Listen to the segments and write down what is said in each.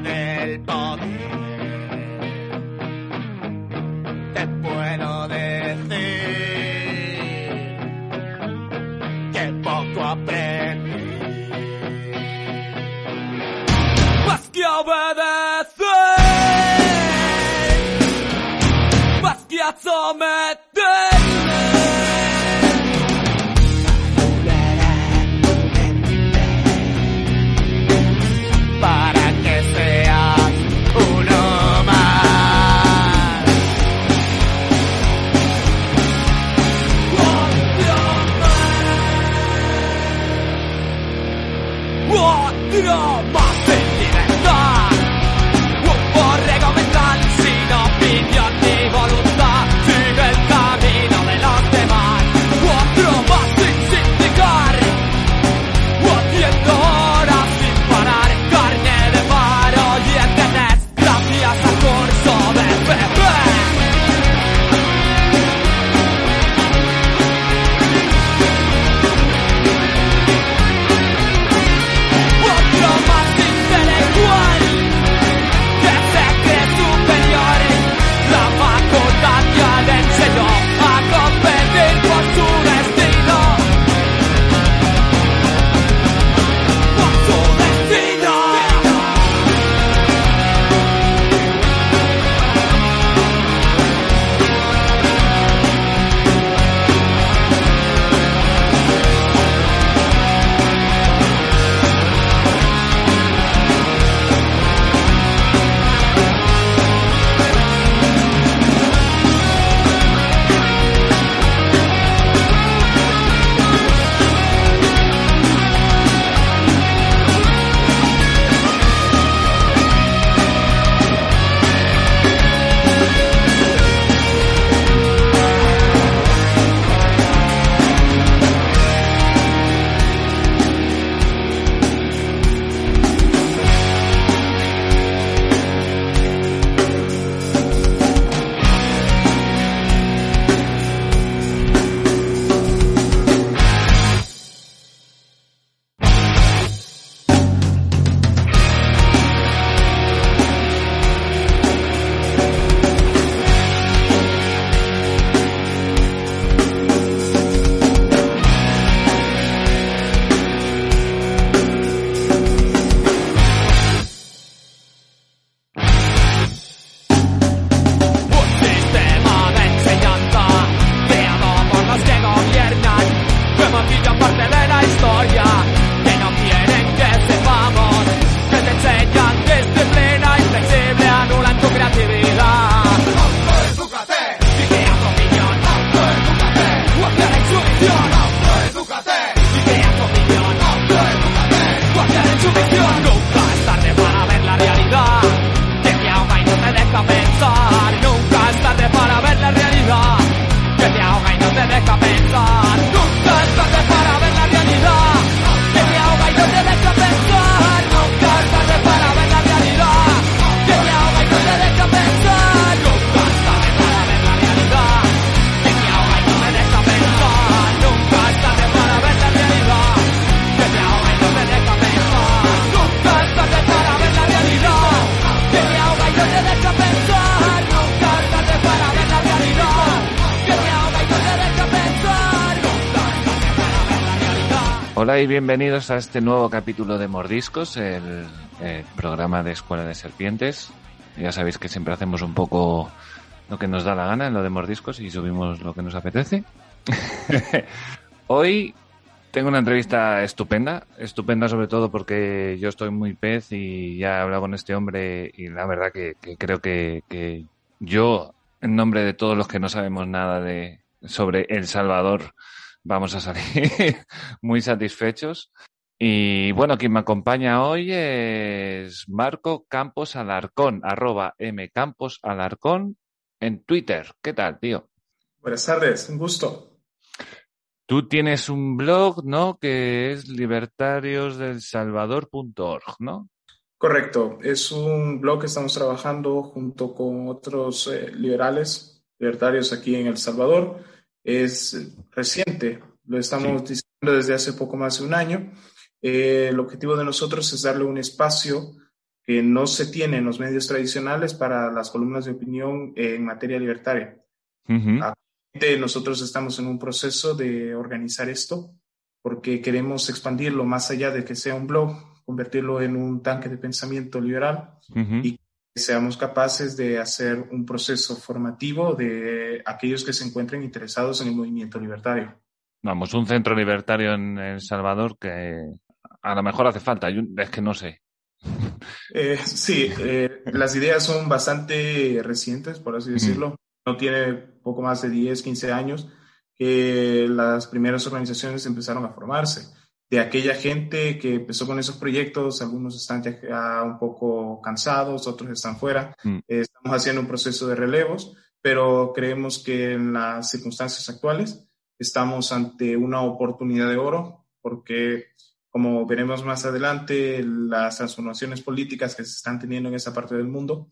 guerra Hola y bienvenidos a este nuevo capítulo de Mordiscos, el, el programa de Escuela de Serpientes. Ya sabéis que siempre hacemos un poco lo que nos da la gana en lo de Mordiscos y subimos lo que nos apetece. Hoy tengo una entrevista estupenda, estupenda sobre todo porque yo estoy muy pez y ya he hablado con este hombre y la verdad que, que creo que, que yo, en nombre de todos los que no sabemos nada de sobre El Salvador, vamos a salir muy satisfechos. Y bueno, quien me acompaña hoy es Marco Campos Alarcón, arroba mcampos alarcón en Twitter. ¿Qué tal, tío? Buenas tardes, un gusto. Tú tienes un blog, ¿no? Que es libertariosdelsalvador.org, ¿no? Correcto, es un blog que estamos trabajando junto con otros eh, liberales, libertarios aquí en El Salvador. Es reciente, lo estamos diciendo desde hace poco más de un año. Eh, el objetivo de nosotros es darle un espacio que no se tiene en los medios tradicionales para las columnas de opinión en materia libertaria. Nosotros estamos en un proceso de organizar esto porque queremos expandirlo más allá de que sea un blog, convertirlo en un tanque de pensamiento liberal y seamos capaces de hacer un proceso formativo de aquellos que se encuentren interesados en el movimiento libertario. Vamos, un centro libertario en El Salvador que a lo mejor hace falta, es que no sé. Eh, sí, eh, las ideas son bastante recientes, por así decirlo. No tiene poco más de 10, 15 años que las primeras organizaciones empezaron a formarse. De aquella gente que empezó con esos proyectos, algunos están ya un poco cansados, otros están fuera. Mm. estamos haciendo un proceso de relevos, pero creemos que en las circunstancias actuales estamos ante una oportunidad de oro porque como veremos más adelante, las transformaciones políticas que se están teniendo en esa parte del mundo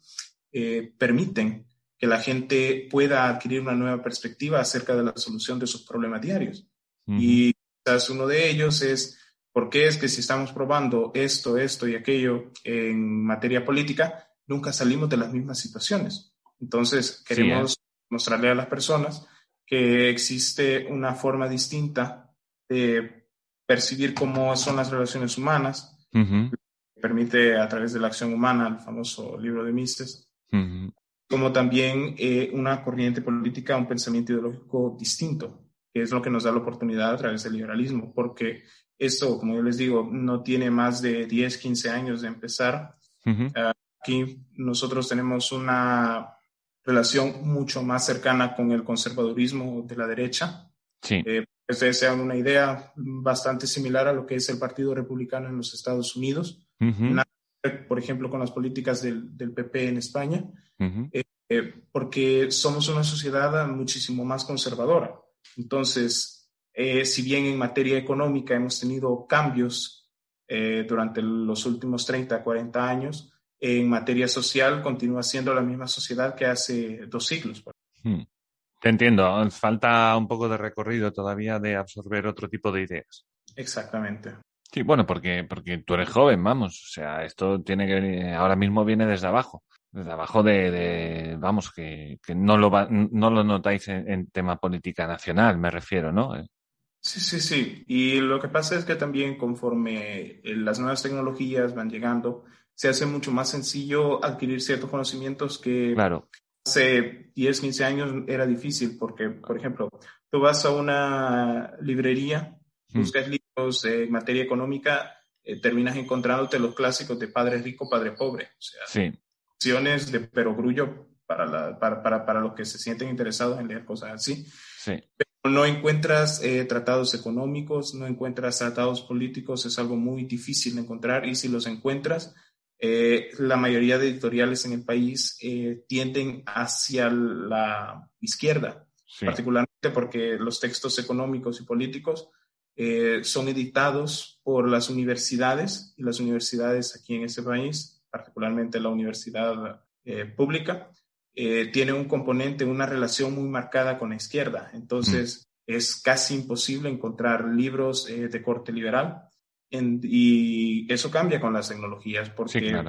eh, permiten que la gente pueda adquirir una nueva perspectiva acerca de la solución de sus problemas diarios. Y quizás uno de ellos es, ¿por qué es que si estamos probando esto, esto y aquello en materia política, nunca salimos de las mismas situaciones? Entonces, queremos mostrarle a las personas que existe una forma distinta de percibir cómo son las relaciones humanas, permite a través de la acción humana, el famoso libro de Mises, como también eh, una corriente política, un pensamiento ideológico distinto, que es lo que nos da la oportunidad a través del liberalismo, porque esto, como yo les digo, no tiene más de 10, 15 años de empezar. Aquí nosotros tenemos una relación mucho más cercana con el conservadurismo de la derecha. Sí. Eh, ustedes sean una idea bastante similar a lo que es el Partido Republicano en los Estados Unidos. por ejemplo, con las políticas del, del PP en España. Eh, eh, porque somos una sociedad muchísimo más conservadora. Entonces, eh, si bien en materia económica hemos tenido cambios durante los últimos 30, 40 años, en materia social continúa siendo la misma sociedad que hace dos siglos. Hmm. Te entiendo, falta un poco de recorrido todavía de absorber otro tipo de ideas. Exactamente. Sí, bueno, porque, porque tú eres joven, vamos, o sea, esto tiene que ahora mismo viene desde abajo desde abajo de, vamos, que, no, lo no lo notáis en, tema política nacional, me refiero, ¿no? Eh. Sí, sí, sí. Y lo que pasa es que también conforme eh, las nuevas tecnologías van llegando, se hace mucho más sencillo adquirir ciertos conocimientos que claro. hace 10, 15 años era difícil, porque, por ejemplo, tú vas a una librería, hmm. buscas libros en materia económica, eh, terminas encontrándote los clásicos de padre rico, padre pobre. O sea, sí de perogrullo para, la, para, para, para, los que se sienten interesados en leer cosas así. Sí. Pero no encuentras eh, tratados económicos, no encuentras tratados políticos, es algo muy difícil de encontrar y si los encuentras, eh, la mayoría de editoriales en el país eh, tienden hacia la izquierda, particularmente porque los textos económicos y políticos son editados por las universidades y las universidades aquí en este país particularmente la universidad eh, pública, eh, tiene un componente, una relación muy marcada con la izquierda. Entonces, mm. es casi imposible encontrar libros eh, de corte liberal. y eso cambia con las tecnologías, porque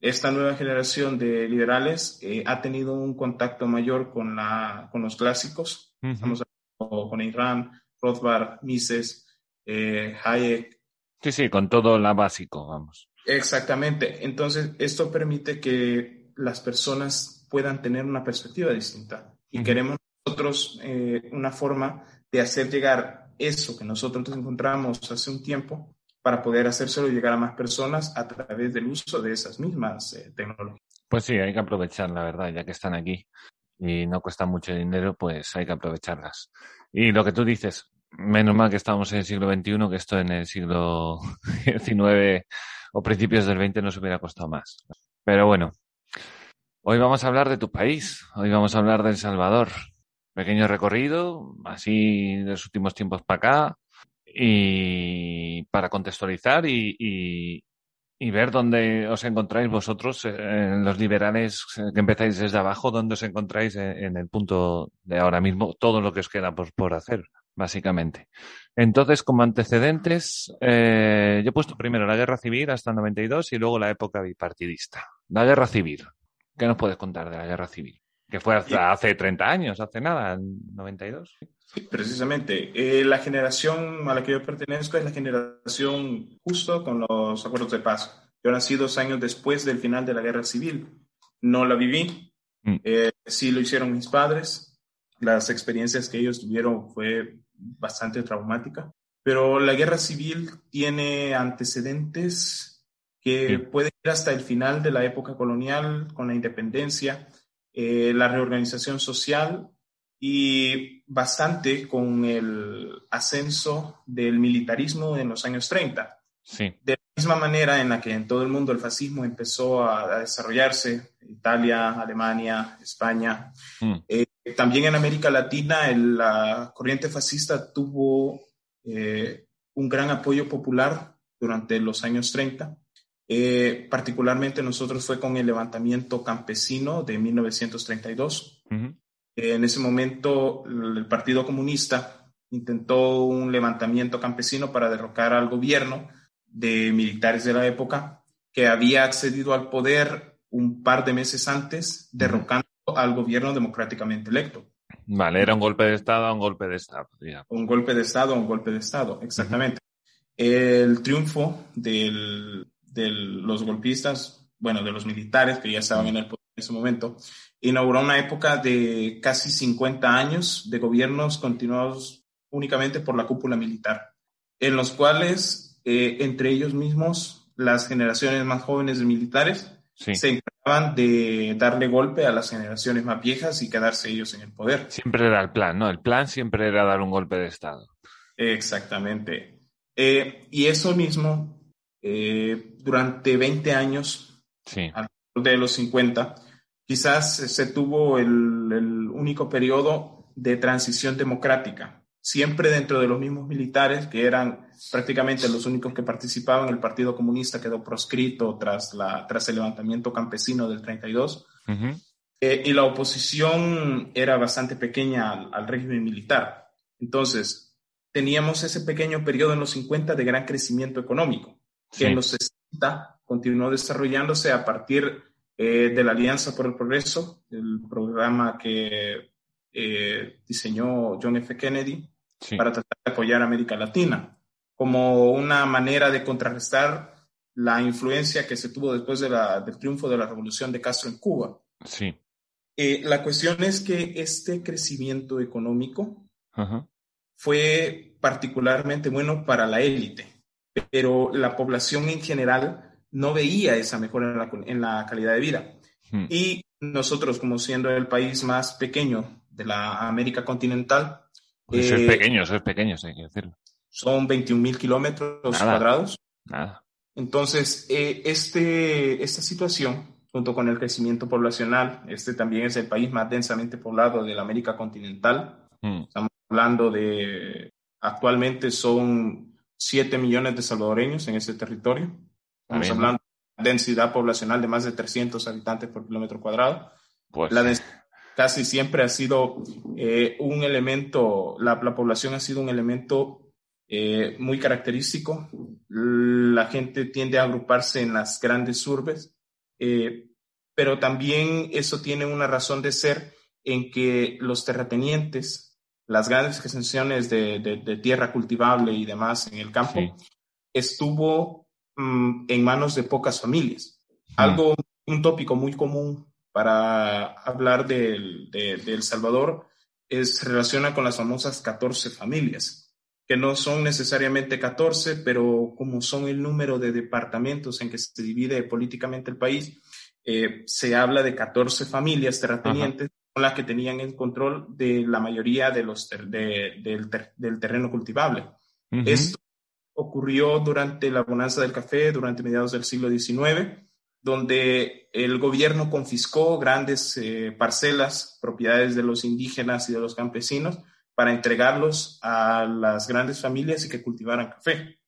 esta nueva generación de liberales ha tenido un contacto mayor con, la, con los clásicos. Estamos hablando con Iran, Rothbard, Mises, Hayek. Sí, sí, con todo lo básico, vamos. Exactamente. Entonces, esto permite que las personas puedan tener una perspectiva distinta. Y queremos nosotros eh, una forma de hacer llegar eso que nosotros encontramos hace un tiempo para poder hacérselo llegar a más personas a través del uso de esas mismas eh, tecnologías. Pues sí, hay que aprovechar, la verdad, ya que están aquí y no cuesta mucho dinero, pues hay que aprovecharlas. Y lo que tú dices, menos mal que estamos en el siglo XXI, que esto en el siglo XIX o principios del 20 nos hubiera costado más. Pero bueno, hoy vamos a hablar de tu país, hoy vamos a hablar de El Salvador. Pequeño recorrido, así de los últimos tiempos para acá, y para contextualizar y, y, ver dónde os encontráis vosotros, eh, los liberales que empezáis desde abajo, dónde os encontráis en, el punto de ahora mismo, todo lo que os queda por, por hacer. Básicamente. Entonces, como antecedentes, eh, yo he puesto primero la guerra civil hasta el 92 y luego la época bipartidista. La guerra civil. ¿Qué nos puedes contar de la guerra civil? Que fue hace, hace 30 años, hace nada, en 92. Sí, precisamente. Eh, la generación a la que yo pertenezco es la generación justo con los acuerdos de paz. Yo nací dos años después del final de la guerra civil. No la viví. Mm. Eh, sí lo hicieron mis padres. Las experiencias que ellos tuvieron fue bastante traumática. Pero la guerra civil tiene antecedentes que Sí. pueden ir hasta el final de la época colonial, con la independencia, eh, la reorganización social y bastante con el ascenso del militarismo en los años 30. Sí. De la misma manera en la que en todo el mundo el fascismo empezó a, a desarrollarse, Italia, Alemania, España, Mm. eh, también en América Latina el- la corriente fascista tuvo eh, un gran apoyo popular durante los años 30. Eh, particularmente nosotros fue con el levantamiento campesino de 1932. Ujú. Eh, en ese momento el Partido Comunista intentó un levantamiento campesino para derrocar al gobierno de militares de la época que había accedido al poder un par de meses antes, derrocando al gobierno democráticamente electo. Vale, era un golpe de Estado a un golpe de Estado. digamos. Un golpe de Estado, un golpe de Estado, exactamente. El triunfo del- de los golpistas, bueno, de los militares que ya estaban en el poder en ese momento, inauguró una época de casi 50 años de gobiernos continuados únicamente por la cúpula militar, en los cuales eh, entre ellos mismos las generaciones más jóvenes de militares Sí. se de darle golpe a las generaciones más viejas y quedarse ellos en el poder. Siempre era el plan, ¿no? El plan siempre era dar un golpe de Estado. Exactamente. Eh, y eso mismo, eh, durante 20 años, Sí. alrededor de los 50, quizás se tuvo el, el único periodo de transición democrática, siempre dentro de los mismos militares, que eran prácticamente los únicos que participaban. El Partido Comunista quedó proscrito tras, la, tras el levantamiento campesino del 32. Ujú. Eh, y la oposición era bastante pequeña al, al régimen militar. Entonces, teníamos ese pequeño periodo en los 50 de gran crecimiento económico, que Sí. en los 60 continuó desarrollándose a partir eh, de la Alianza por el Progreso, el programa que eh, diseñó John F. Kennedy Sí. para tratar de apoyar a América Latina, como una manera de contrarrestar la influencia que se tuvo después de la- del triunfo de la revolución de Castro en Cuba. Sí. Eh, la cuestión es que este crecimiento económico Ajá. fue particularmente bueno para la élite, pero la población en general no veía esa mejora en la, en la calidad de vida. Mm. Y nosotros, como siendo el país más pequeño de la América continental, Pues eso eh, es pequeño, eso es pequeño, hay que decirlo. son 21 mil kilómetros Nada. cuadrados. Nada. Entonces, eh, este, esta situación, junto con el crecimiento poblacional, este también es el país más densamente poblado de la América continental. Mm. Estamos hablando de, actualmente son 7 millones de salvadoreños en ese territorio. Estamos hablando de densidad poblacional de más de 300 habitantes por kilómetro cuadrado. Pues La dens- casi siempre ha sido eh, un elemento, la, la población ha sido un elemento eh, muy característico. La gente tiende a agruparse en las grandes urbes, eh, pero también eso tiene una razón de ser en que los terratenientes, las grandes extensiones de, de- de tierra cultivable y demás en el campo, Sí. estuvo mm, en manos de pocas familias. Algo, un tópico muy común para hablar del- de, de El Salvador es, se relaciona con las famosas 14 familias, que no son necesariamente 14, pero como son el número de departamentos en que se divide políticamente el país, eh, se habla de 14 familias terratenientes con las que tenían el control de la mayoría de los ter- de- del, ter- del terreno cultivable. Esto ocurrió durante la bonanza del café, durante mediados del siglo XIX, donde el gobierno confiscó grandes eh, parcelas, propiedades de los indígenas y de los campesinos, para entregarlos a las grandes familias y que cultivaran café.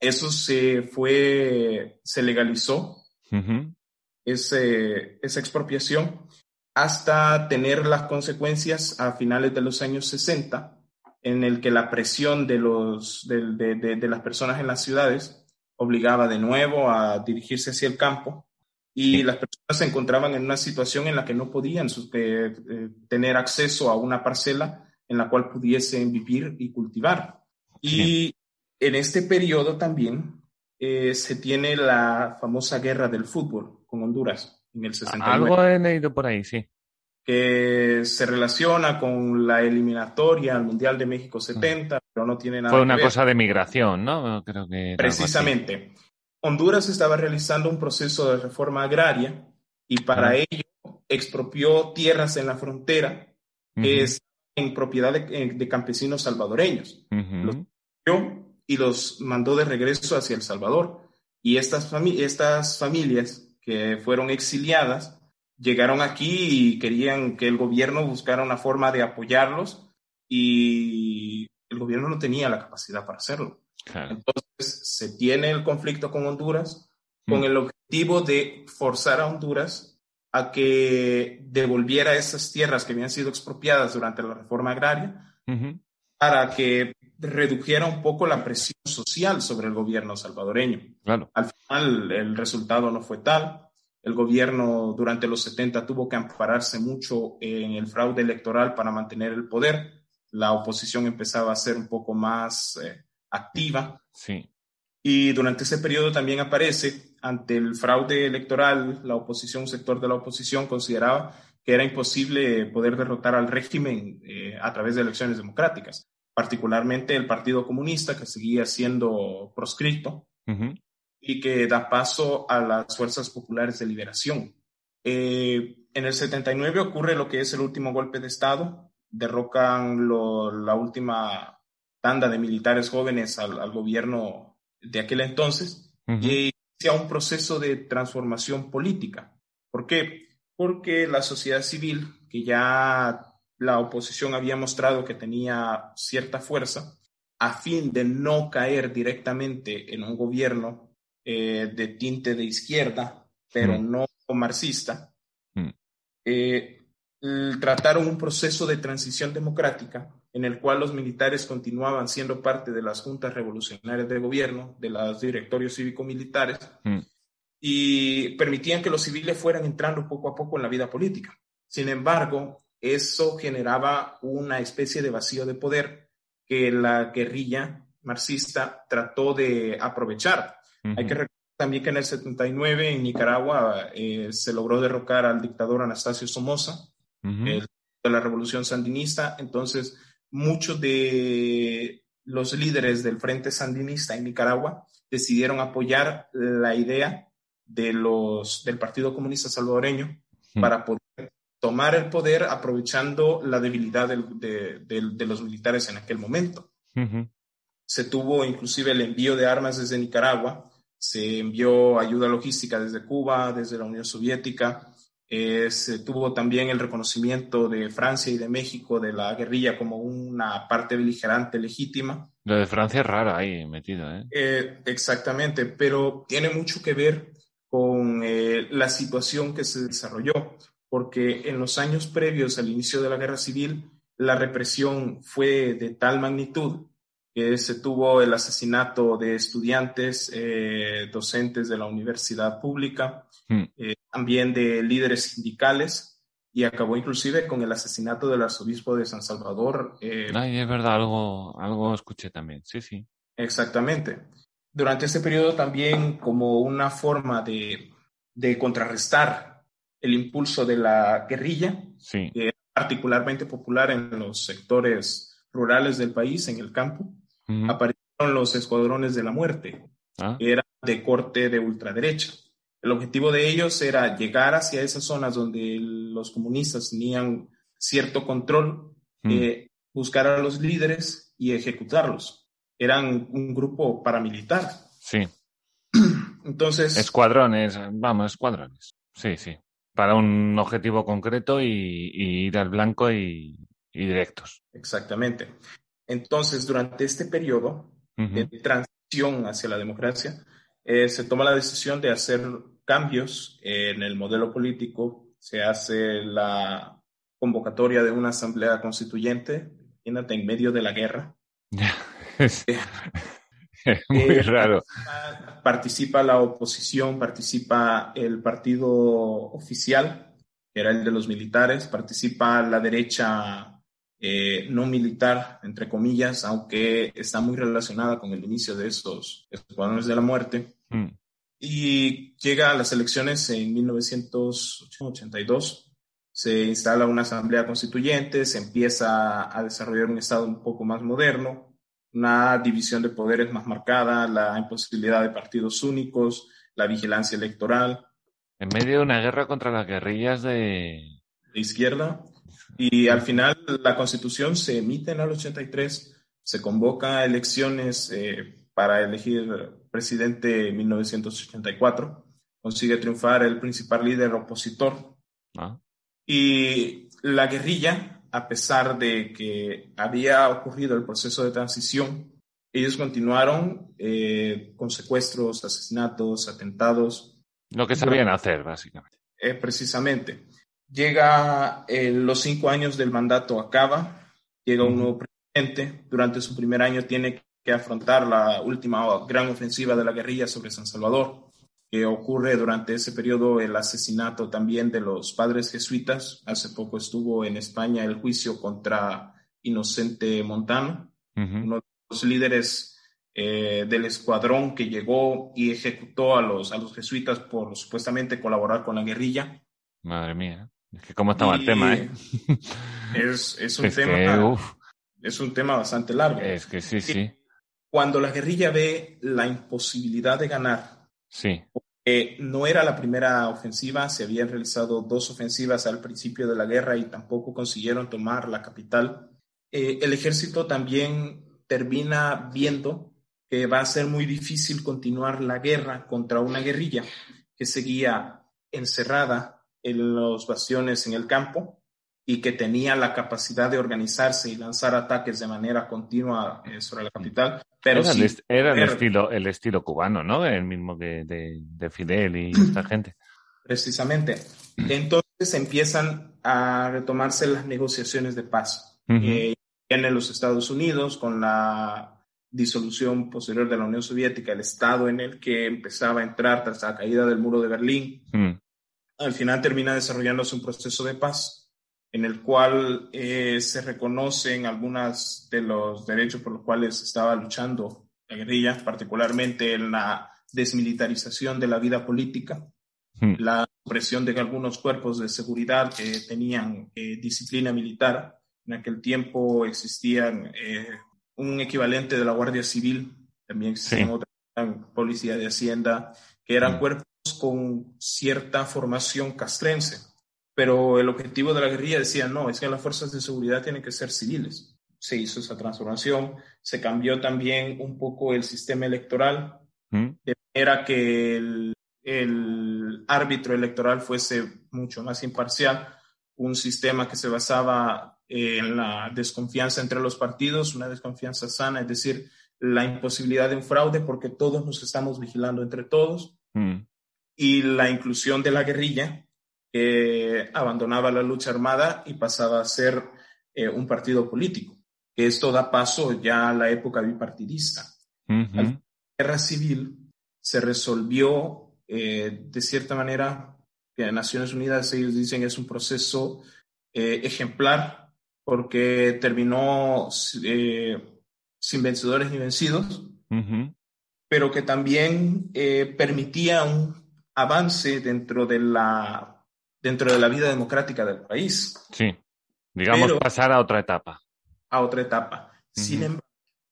Eso se fue, se legalizó, ese- esa expropiación, hasta tener las consecuencias a finales de los años 60, en el que la presión de, los, de, de, de las personas en las ciudades obligaba de nuevo a dirigirse hacia el campo y las personas se encontraban en una situación en la que no podían eh, eh, tener acceso a una parcela en la cual pudiesen vivir y cultivar. Y en este periodo también eh, se tiene la famosa guerra del fútbol con Honduras en el 69. Algo he leído por ahí, sí. Que se relaciona con la eliminatoria al Mundial de México 70, pero no tiene nada Fue una que ver. cosa de migración, ¿no? Creo que. Precisamente. Honduras estaba realizando un proceso de reforma agraria y para Ah. ello expropió tierras en la frontera que es en propiedad de, de campesinos salvadoreños. los- y los mandó de regreso hacia El Salvador. Y estas, fami- estas familias que fueron exiliadas llegaron aquí y querían que el gobierno buscara una forma de apoyarlos y el gobierno no tenía la capacidad para hacerlo. Claro. Entonces se tiene el conflicto con Honduras con Mm. el objetivo de forzar a Honduras a que devolviera esas tierras que habían sido expropiadas durante la reforma agraria para que redujera un poco la presión social sobre el gobierno salvadoreño. Claro. Al final el resultado no fue tal. El gobierno durante los 70 tuvo que ampararse mucho en el fraude electoral para mantener el poder. La oposición empezaba a ser un poco más eh, activa Sí. y durante ese periodo también aparece, ante el fraude electoral, la oposición, un sector de la oposición consideraba que era imposible poder derrotar al régimen eh, a través de elecciones democráticas, particularmente el Partido Comunista, que seguía siendo proscrito Ujú. Y que da paso a las fuerzas populares de liberación. Eh, en el 79 ocurre lo que es el último golpe de Estado, derrocan lo- la última tanda de militares jóvenes al, al gobierno de aquel entonces Ujú. y inicia un proceso de transformación política. ¿Por qué? Porque la sociedad civil, que ya la oposición había mostrado que tenía cierta fuerza, a fin de no caer directamente en un gobierno eh, de tinte de izquierda, pero Mm. no marxista, Mm. eh, trataron un proceso de transición democrática en el cual los militares continuaban siendo parte de las juntas revolucionarias de gobierno, de los directorios cívico-militares, Mm. y permitían que los civiles fueran entrando poco a poco en la vida política. Sin embargo, eso generaba una especie de vacío de poder que la guerrilla marxista trató de aprovechar. Hay que recordar también que en el 79 en Nicaragua eh, se logró derrocar al dictador Anastasio Somoza, de la revolución sandinista. Entonces, muchos de los líderes del Frente Sandinista en Nicaragua decidieron apoyar la idea de los, del Partido Comunista Salvadoreño para poder tomar el poder aprovechando la debilidad del- de, de- de los militares en aquel momento. Ujú. Se tuvo inclusive el envío de armas desde Nicaragua, se envió ayuda logística desde Cuba, desde la Unión Soviética, eh, se tuvo también el reconocimiento de Francia y de México de la guerrilla como una parte beligerante legítima. Lo de Francia es raro ahí metido, ¿eh? Eh, exactamente, pero tiene mucho que ver con eh, la situación que se desarrolló, porque en los años previos al inicio de la guerra civil, la represión fue de tal magnitud que se tuvo el asesinato de estudiantes, eh, docentes de la universidad pública, Mm. eh, también de líderes sindicales, y acabó inclusive con el asesinato del arzobispo de San Salvador, eh, Ay, es verdad, algo, algo escuché también. Sí, sí. Exactamente. Durante este periodo también como una forma de, de contrarrestar el impulso de la guerrilla, Sí. particularmente popular en los sectores rurales del país, en el campo, Aparecieron los escuadrones de la muerte, Ah, que eran de corte de ultraderecha. El objetivo de ellos era llegar hacia esas zonas donde los comunistas tenían cierto control, eh, buscar a los líderes y ejecutarlos. Eran un grupo paramilitar. Sí. Entonces, Escuadrones, vamos, escuadrones. Sí, sí. Para un objetivo concreto y, y ir al blanco y, y directos. exactamente. Entonces, durante este periodo de transición hacia la democracia, eh, se toma la decisión de hacer cambios en el modelo político, se hace la convocatoria de una asamblea constituyente imagínate, en medio de la guerra. es, es muy Eh, raro. participa- Participa la oposición, participa el partido oficial, que era el de los militares, participa la derecha eh, no militar, entre comillas, aunque está muy relacionada con el inicio de estos escuadrones de la muerte. Mm. Y llega a las elecciones en 1982. Se instala una asamblea constituyente, se empieza a desarrollar un Estado un poco más moderno, una división de poderes más marcada, la imposibilidad de partidos únicos, la vigilancia electoral En medio de una guerra contra las guerrillas de... de izquierda. Y al final la constitución se emite en el 83, se convoca a elecciones eh, para elegir presidente en 1984, consigue triunfar el principal líder opositor, ¿no? Y la guerrilla, a pesar de que había ocurrido el proceso de transición, ellos continuaron eh, con secuestros, asesinatos, atentados, Lo que sabían hacer, básicamente. eh, precisamente. Llega eh, los cinco años del mandato acaba, llega un nuevo presidente, durante su primer año tiene que afrontar la última gran ofensiva de la guerrilla sobre San Salvador, que ocurre durante ese periodo el asesinato también de los padres jesuitas. Hace poco estuvo en España el juicio contra Inocente Montano, uno de los líderes eh, del escuadrón que llegó y ejecutó a los, a los jesuitas por supuestamente colaborar con la guerrilla. Madre mía. Es que cómo estaba el tema, ¿eh? Es, es un Es tema, que, es un tema bastante largo. es que sí, sí, Cuando la guerrilla ve la imposibilidad de ganar, sí. eh, no era la primera ofensiva, se habían realizado dos ofensivas al principio de la guerra y tampoco consiguieron tomar la capital. Eh, el ejército también termina viendo que va a ser muy difícil continuar la guerra contra una guerrilla que seguía encerrada en los bastiones en el campo y que tenía la capacidad de organizarse y lanzar ataques de manera continua eh, sobre la capital. Pero era sí, el, era el estilo, el estilo cubano, ¿no? El mismo que de, de Fidel y esta gente. Precisamente. Entonces empiezan a retomarse las negociaciones de paz. Ujú. Eh, en los Estados Unidos, con la disolución posterior de la Unión Soviética, el estado en el que empezaba a entrar tras la caída del muro de Berlín, Mm. Al final termina desarrollándose un proceso de paz en el cual eh, se reconocen algunos de los derechos por los cuales estaba luchando la guerrilla, particularmente en la desmilitarización de la vida política, Mm. la supresión de algunos cuerpos de seguridad que tenían eh, disciplina militar. En aquel tiempo existían eh, un equivalente de la Guardia Civil, también existían Sí. otra policía de Hacienda, que eran Mm. cuerpos con cierta formación castrense. Pero el objetivo de la guerrilla decía, no, es que las fuerzas de seguridad tienen que ser civiles. Se hizo esa transformación, se cambió también un poco el sistema electoral, Mm. de manera que el, el árbitro electoral fuese mucho más imparcial, un sistema que se basaba en la desconfianza entre los partidos, una desconfianza sana, es decir, la imposibilidad de un fraude porque todos nos estamos vigilando entre todos, Mm. Y la inclusión de la guerrilla, que abandonaba la lucha armada y pasaba a ser eh, un partido político. Esto da paso ya a la época bipartidista. Ujú. La guerra civil se resolvió eh, de cierta manera, que en Naciones Unidas ellos dicen es un proceso eh, ejemplar porque terminó eh, sin vencedores ni vencidos, Ujú. pero que también eh, permitía un avance dentro de la dentro de la vida democrática del país Sí. Digamos Pero- pasar a otra etapa. a otra etapa. Sin Ujú. embargo,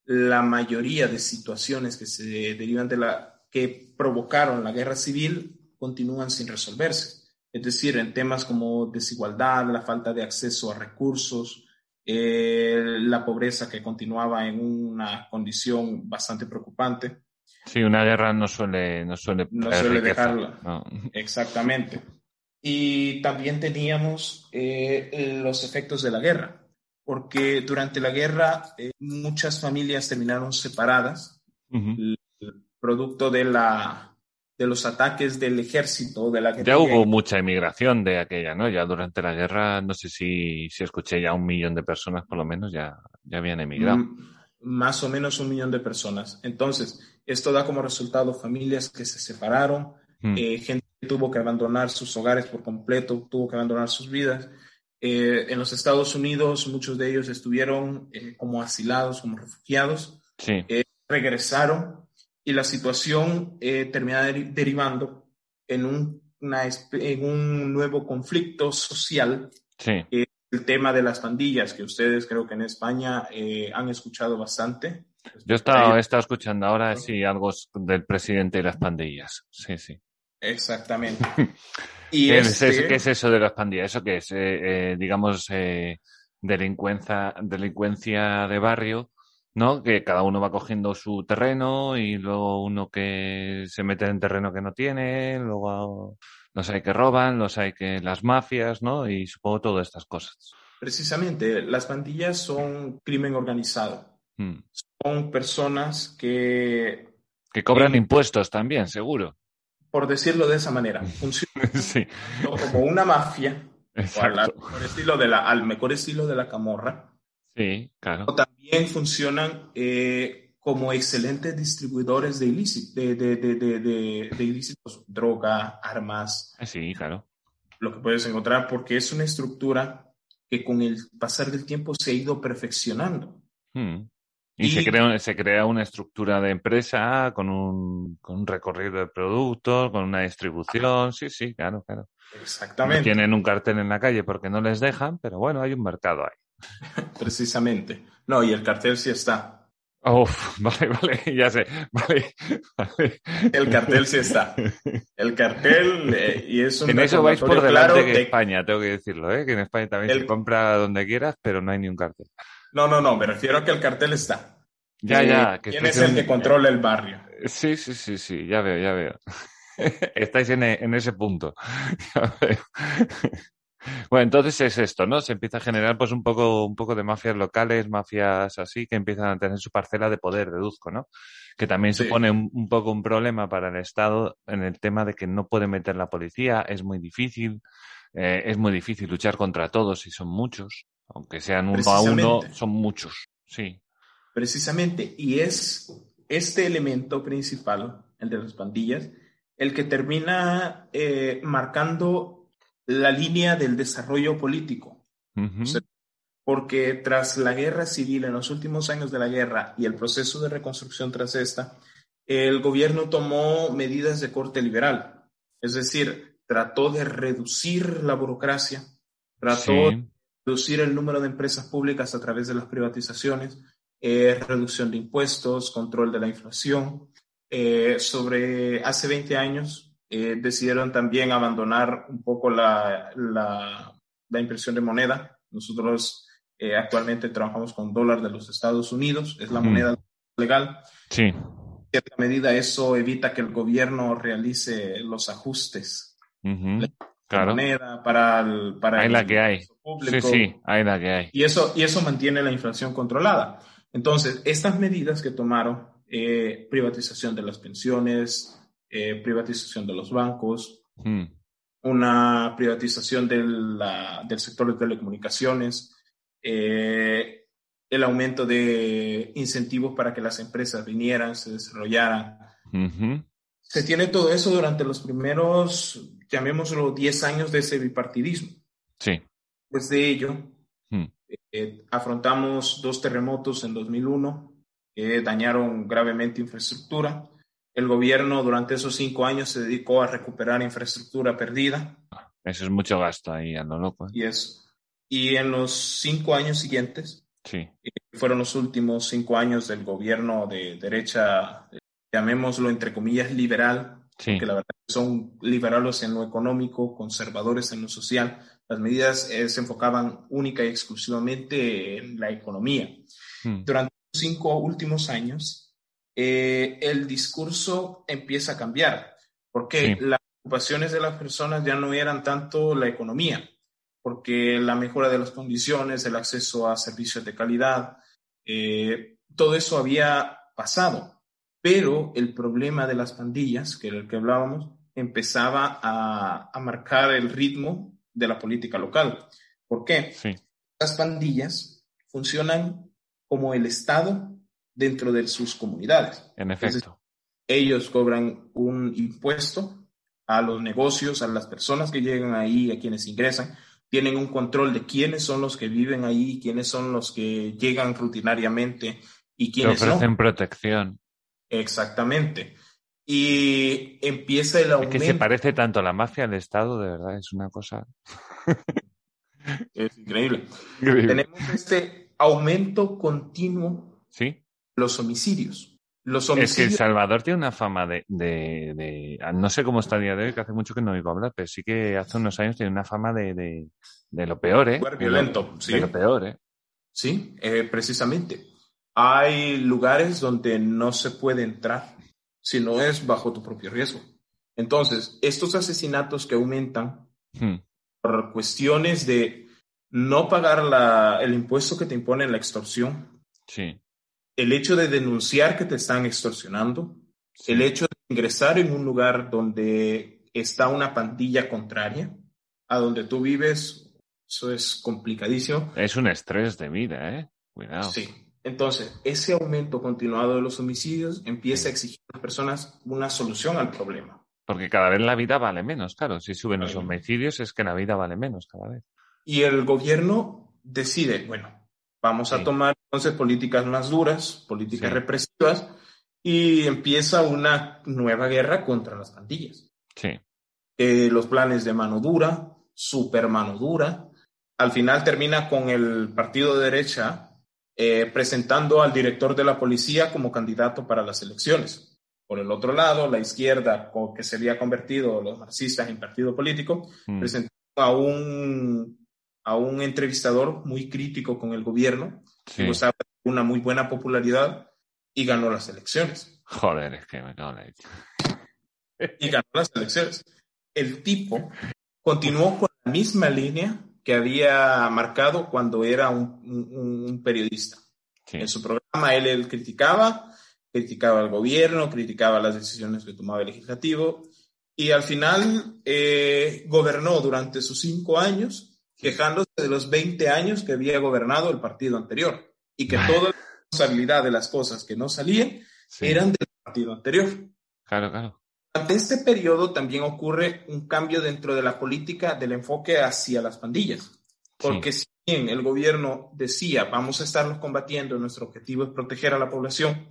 la mayoría de situaciones que se derivan de la que provocaron la guerra civil continúan sin resolverse. Es decir, en temas como desigualdad, la falta de acceso a recursos, eh, la pobreza que continuaba en una condición bastante preocupante. Sí, una guerra no suele, no suele, No traer suele riqueza. dejarla. No. Exactamente. Y también teníamos eh, los efectos de la guerra, porque durante la guerra eh, muchas familias terminaron separadas, producto de, la, de los ataques del ejército, de la guerra. Ya hubo mucha inmigración de aquella, ¿no? Ya durante la guerra, no sé si, si escuché ya un millón de personas, por lo menos, ya, ya habían emigrado. Mm, más o menos un millón de personas. Entonces, esto da como resultado familias que se separaron, Mm. eh, gente que tuvo que abandonar sus hogares por completo, tuvo que abandonar sus vidas. Eh, en los Estados Unidos, muchos de ellos estuvieron eh, como asilados, como refugiados, Sí, regresaron y la situación termina deri- derivando en un, una en un nuevo conflicto social sí. el tema de las pandillas, que ustedes creo que en España han escuchado bastante. Yo he estado, he estado escuchando ahora, sí, algo del presidente de las pandillas. Sí, sí. Exactamente. Y ¿Qué, es, este- qué es eso de las pandillas? ¿Eso qué es? Eh, eh, digamos, eh, delincuencia, delincuencia de barrio, ¿no? Que cada uno va cogiendo su terreno y luego uno que se mete en terreno que no tiene, luego los hay que roban, los hay que las mafias, ¿no? Y supongo todas estas cosas. Precisamente, las pandillas son crimen organizado. Mm. Son personas que, Que cobran Eh, impuestos también, seguro. por decirlo de esa manera, funcionan sí, como una mafia, al, mejor estilo de la, al mejor estilo de la camorra, Sí, claro. o también funcionan eh, como excelentes distribuidores de, ilícit- de, de, de, de, de- de ilícitos, droga, armas, Ah, Sí, claro. lo que puedes encontrar, porque es una estructura que con el pasar del tiempo se ha ido perfeccionando. Mm. Y, Y- se, crea, se crea una estructura de empresa con un, con un recorrido de productos, con una distribución. Sí, sí, claro, claro. No Exactamente, tienen un cartel en la calle porque no les dejan, pero bueno, hay un mercado ahí. precisamente. No, y el cartel sí está. Uf, vale, vale, ya sé. Vale, vale. El cartel sí está. El cartel, eh, y es un En eso vais por delante claro que de- España, tengo que decirlo, ¿eh? que en España también El- se compra donde quieras, pero no hay ni un cartel. No, no, no, me refiero a que el cartel está. Ya, Eh, ya. Que ¿Quién es el en- que controla el barrio? Sí, sí, sí, sí, ya veo, ya veo. Estáis en, e- en ese punto. Ya veo. Bueno, entonces es esto, ¿no? Se empieza a generar pues un poco, un poco de mafias locales, mafias así, que empiezan a tener su parcela de poder, deduzco, ¿no? Que también Sí. supone un, un poco un problema para el Estado en el tema de que no puede meter la policía, es muy difícil, eh, es muy difícil luchar contra todos y son muchos, aunque sean uno a uno, son muchos, sí. Precisamente, y es este elemento principal, el de las pandillas, el que termina eh, marcando la línea del desarrollo político. Porque tras la guerra civil, en los últimos años de la guerra y el proceso de reconstrucción tras esta, el gobierno tomó medidas de corte liberal. Es decir, trató de reducir la burocracia, trató Sí. Reducir el número de empresas públicas a través de las privatizaciones, eh, reducción de impuestos, control de la inflación. Eh, sobre hace 20 años eh, decidieron también abandonar un poco la, la, la impresión de moneda. Nosotros eh, actualmente trabajamos con dólar de los Estados Unidos, es la Ujú. moneda legal. Sí. En cierta medida eso evita que el gobierno realice los ajustes de Claro. moneda para el, para Hay el la que hay. Sí, público. sí, hay la que hay. Y eso, y eso mantiene la inflación controlada. Entonces, estas medidas que tomaron, eh, privatización de las pensiones, eh, privatización de los bancos, Mm. una privatización de la- del sector de telecomunicaciones, eh, el aumento de incentivos para que las empresas vinieran, se desarrollaran. Ujú. Se tiene todo eso durante los primeros, llamémoslo, 10 años de ese bipartidismo. Sí. Después de ello, Mm. eh, afrontamos dos terremotos en 2001 que dañaron gravemente infraestructura. El gobierno durante esos cinco años se dedicó a recuperar infraestructura perdida Eso es mucho gasto ahí a lo loco. ¿eh? y, es, y en los cinco años siguientes, Sí. que fueron los últimos cinco años del gobierno de derecha, eh, llamémoslo entre comillas liberal, Sí. que la verdad son liberales en lo económico, conservadores en lo social. Las medidas eh, se enfocaban única y exclusivamente en la economía. Mm. Durante los cinco últimos años, eh, el discurso empieza a cambiar, porque Sí. las preocupaciones de las personas ya no eran tanto la economía, porque la mejora de las condiciones, el acceso a servicios de calidad, eh, todo eso había pasado. Pero el problema de las pandillas, que era el que hablábamos, empezaba a, a marcar el ritmo de la política local. ¿Por qué? Sí. Las pandillas funcionan como el Estado dentro de sus comunidades. En efecto. ellos cobran un impuesto a los negocios, a las personas que llegan ahí, a quienes ingresan, tienen un control de quiénes son los que viven ahí, quiénes son los que llegan rutinariamente y quiénes Te ofrecen no. protección. Exactamente. Y empieza el Es aumento. que se parece tanto a la mafia al Estado, de verdad, es una cosa. Es increíble. Tenemos este aumento continuo Sí, de los homicidios. Los es que El homicidios, Salvador tiene una fama de, de, de- No sé cómo está a día de hoy, que hace mucho que no oigo hablar, pero sí que hace unos años tiene una fama de, de, de lo peor, ¿eh? De lo- violento, De ¿sí? lo peor, ¿eh? Sí, eh, precisamente. Hay lugares donde no se puede entrar si no es bajo tu propio riesgo. Entonces, estos asesinatos que aumentan Hmm, por cuestiones de no pagar la- el impuesto que te impone la extorsión, Sí. el hecho de denunciar que te están extorsionando, sí. el hecho de ingresar en un lugar donde está una pandilla contraria a donde tú vives, eso es complicadísimo. Es un estrés de vida, ¿eh? Cuidado. Sí. Entonces, ese aumento continuado de los homicidios empieza a exigir a las personas una solución al problema. Porque cada vez la vida vale menos, claro. Si suben los homicidios es que la vida vale menos cada vez. Y el gobierno decide, bueno, vamos a Sí. tomar entonces políticas más duras, políticas Sí. represivas, y empieza una nueva guerra contra las pandillas. Sí. Eh, los planes de mano dura, super mano dura. Al final termina con el partido de derecha eh, presentando al director de la policía como candidato para las elecciones. Por el otro lado, la izquierda, que se había convertido los marxistas en partido político, Mm. presentó a un, a un entrevistador muy crítico con el gobierno, Sí. que gozaba de una muy buena popularidad y ganó las elecciones. Joder, es que me cago en la y ganó las elecciones. El tipo continuó con la misma línea que había marcado cuando era un, un- un periodista. Sí. En su programa él, él criticaba, criticaba al gobierno, criticaba las decisiones que tomaba el legislativo y al final eh, gobernó durante sus cinco años quejándose de los 20 años que había gobernado el partido anterior y que toda la responsabilidad de las cosas que no salían Sí. eran del partido anterior. Claro, claro. Durante este periodo también ocurre un cambio dentro de la política del enfoque hacia las pandillas, porque si bien el gobierno decía vamos a estarlos combatiendo, nuestro objetivo es proteger a la población,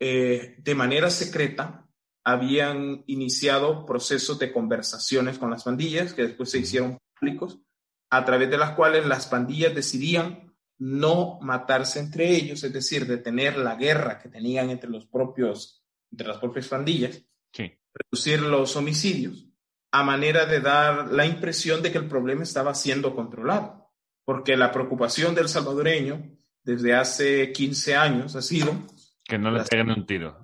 eh, de manera secreta habían iniciado procesos de conversaciones con las pandillas que después se hicieron públicos, a través de las cuales las pandillas decidían no matarse entre ellos, es decir, detener la guerra que tenían entre los propios, entre las propias pandillas, Sí. Reducir los homicidios a manera de dar la impresión de que el problema estaba siendo controlado. Porque la preocupación del salvadoreño desde hace 15 años ha sido Que no le peguen un tiro.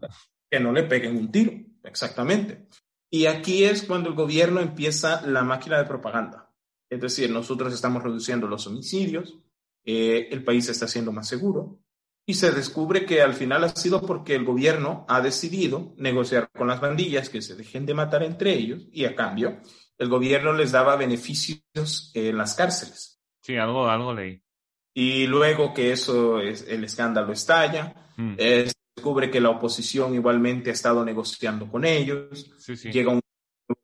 que no le peguen un tiro, exactamente. Y aquí es cuando el gobierno empieza la máquina de propaganda. Es decir, nosotros estamos reduciendo los homicidios, eh, el país está siendo más seguro, y se descubre que al final ha sido porque el gobierno ha decidido negociar con las bandillas que se dejen de matar entre ellos, y a cambio, el gobierno les daba beneficios en las cárceles. Sí, algo, algo leí. Y luego que eso es, el escándalo estalla, Mm. eh, se descubre que la oposición igualmente ha estado negociando con ellos. Sí, sí. Llega un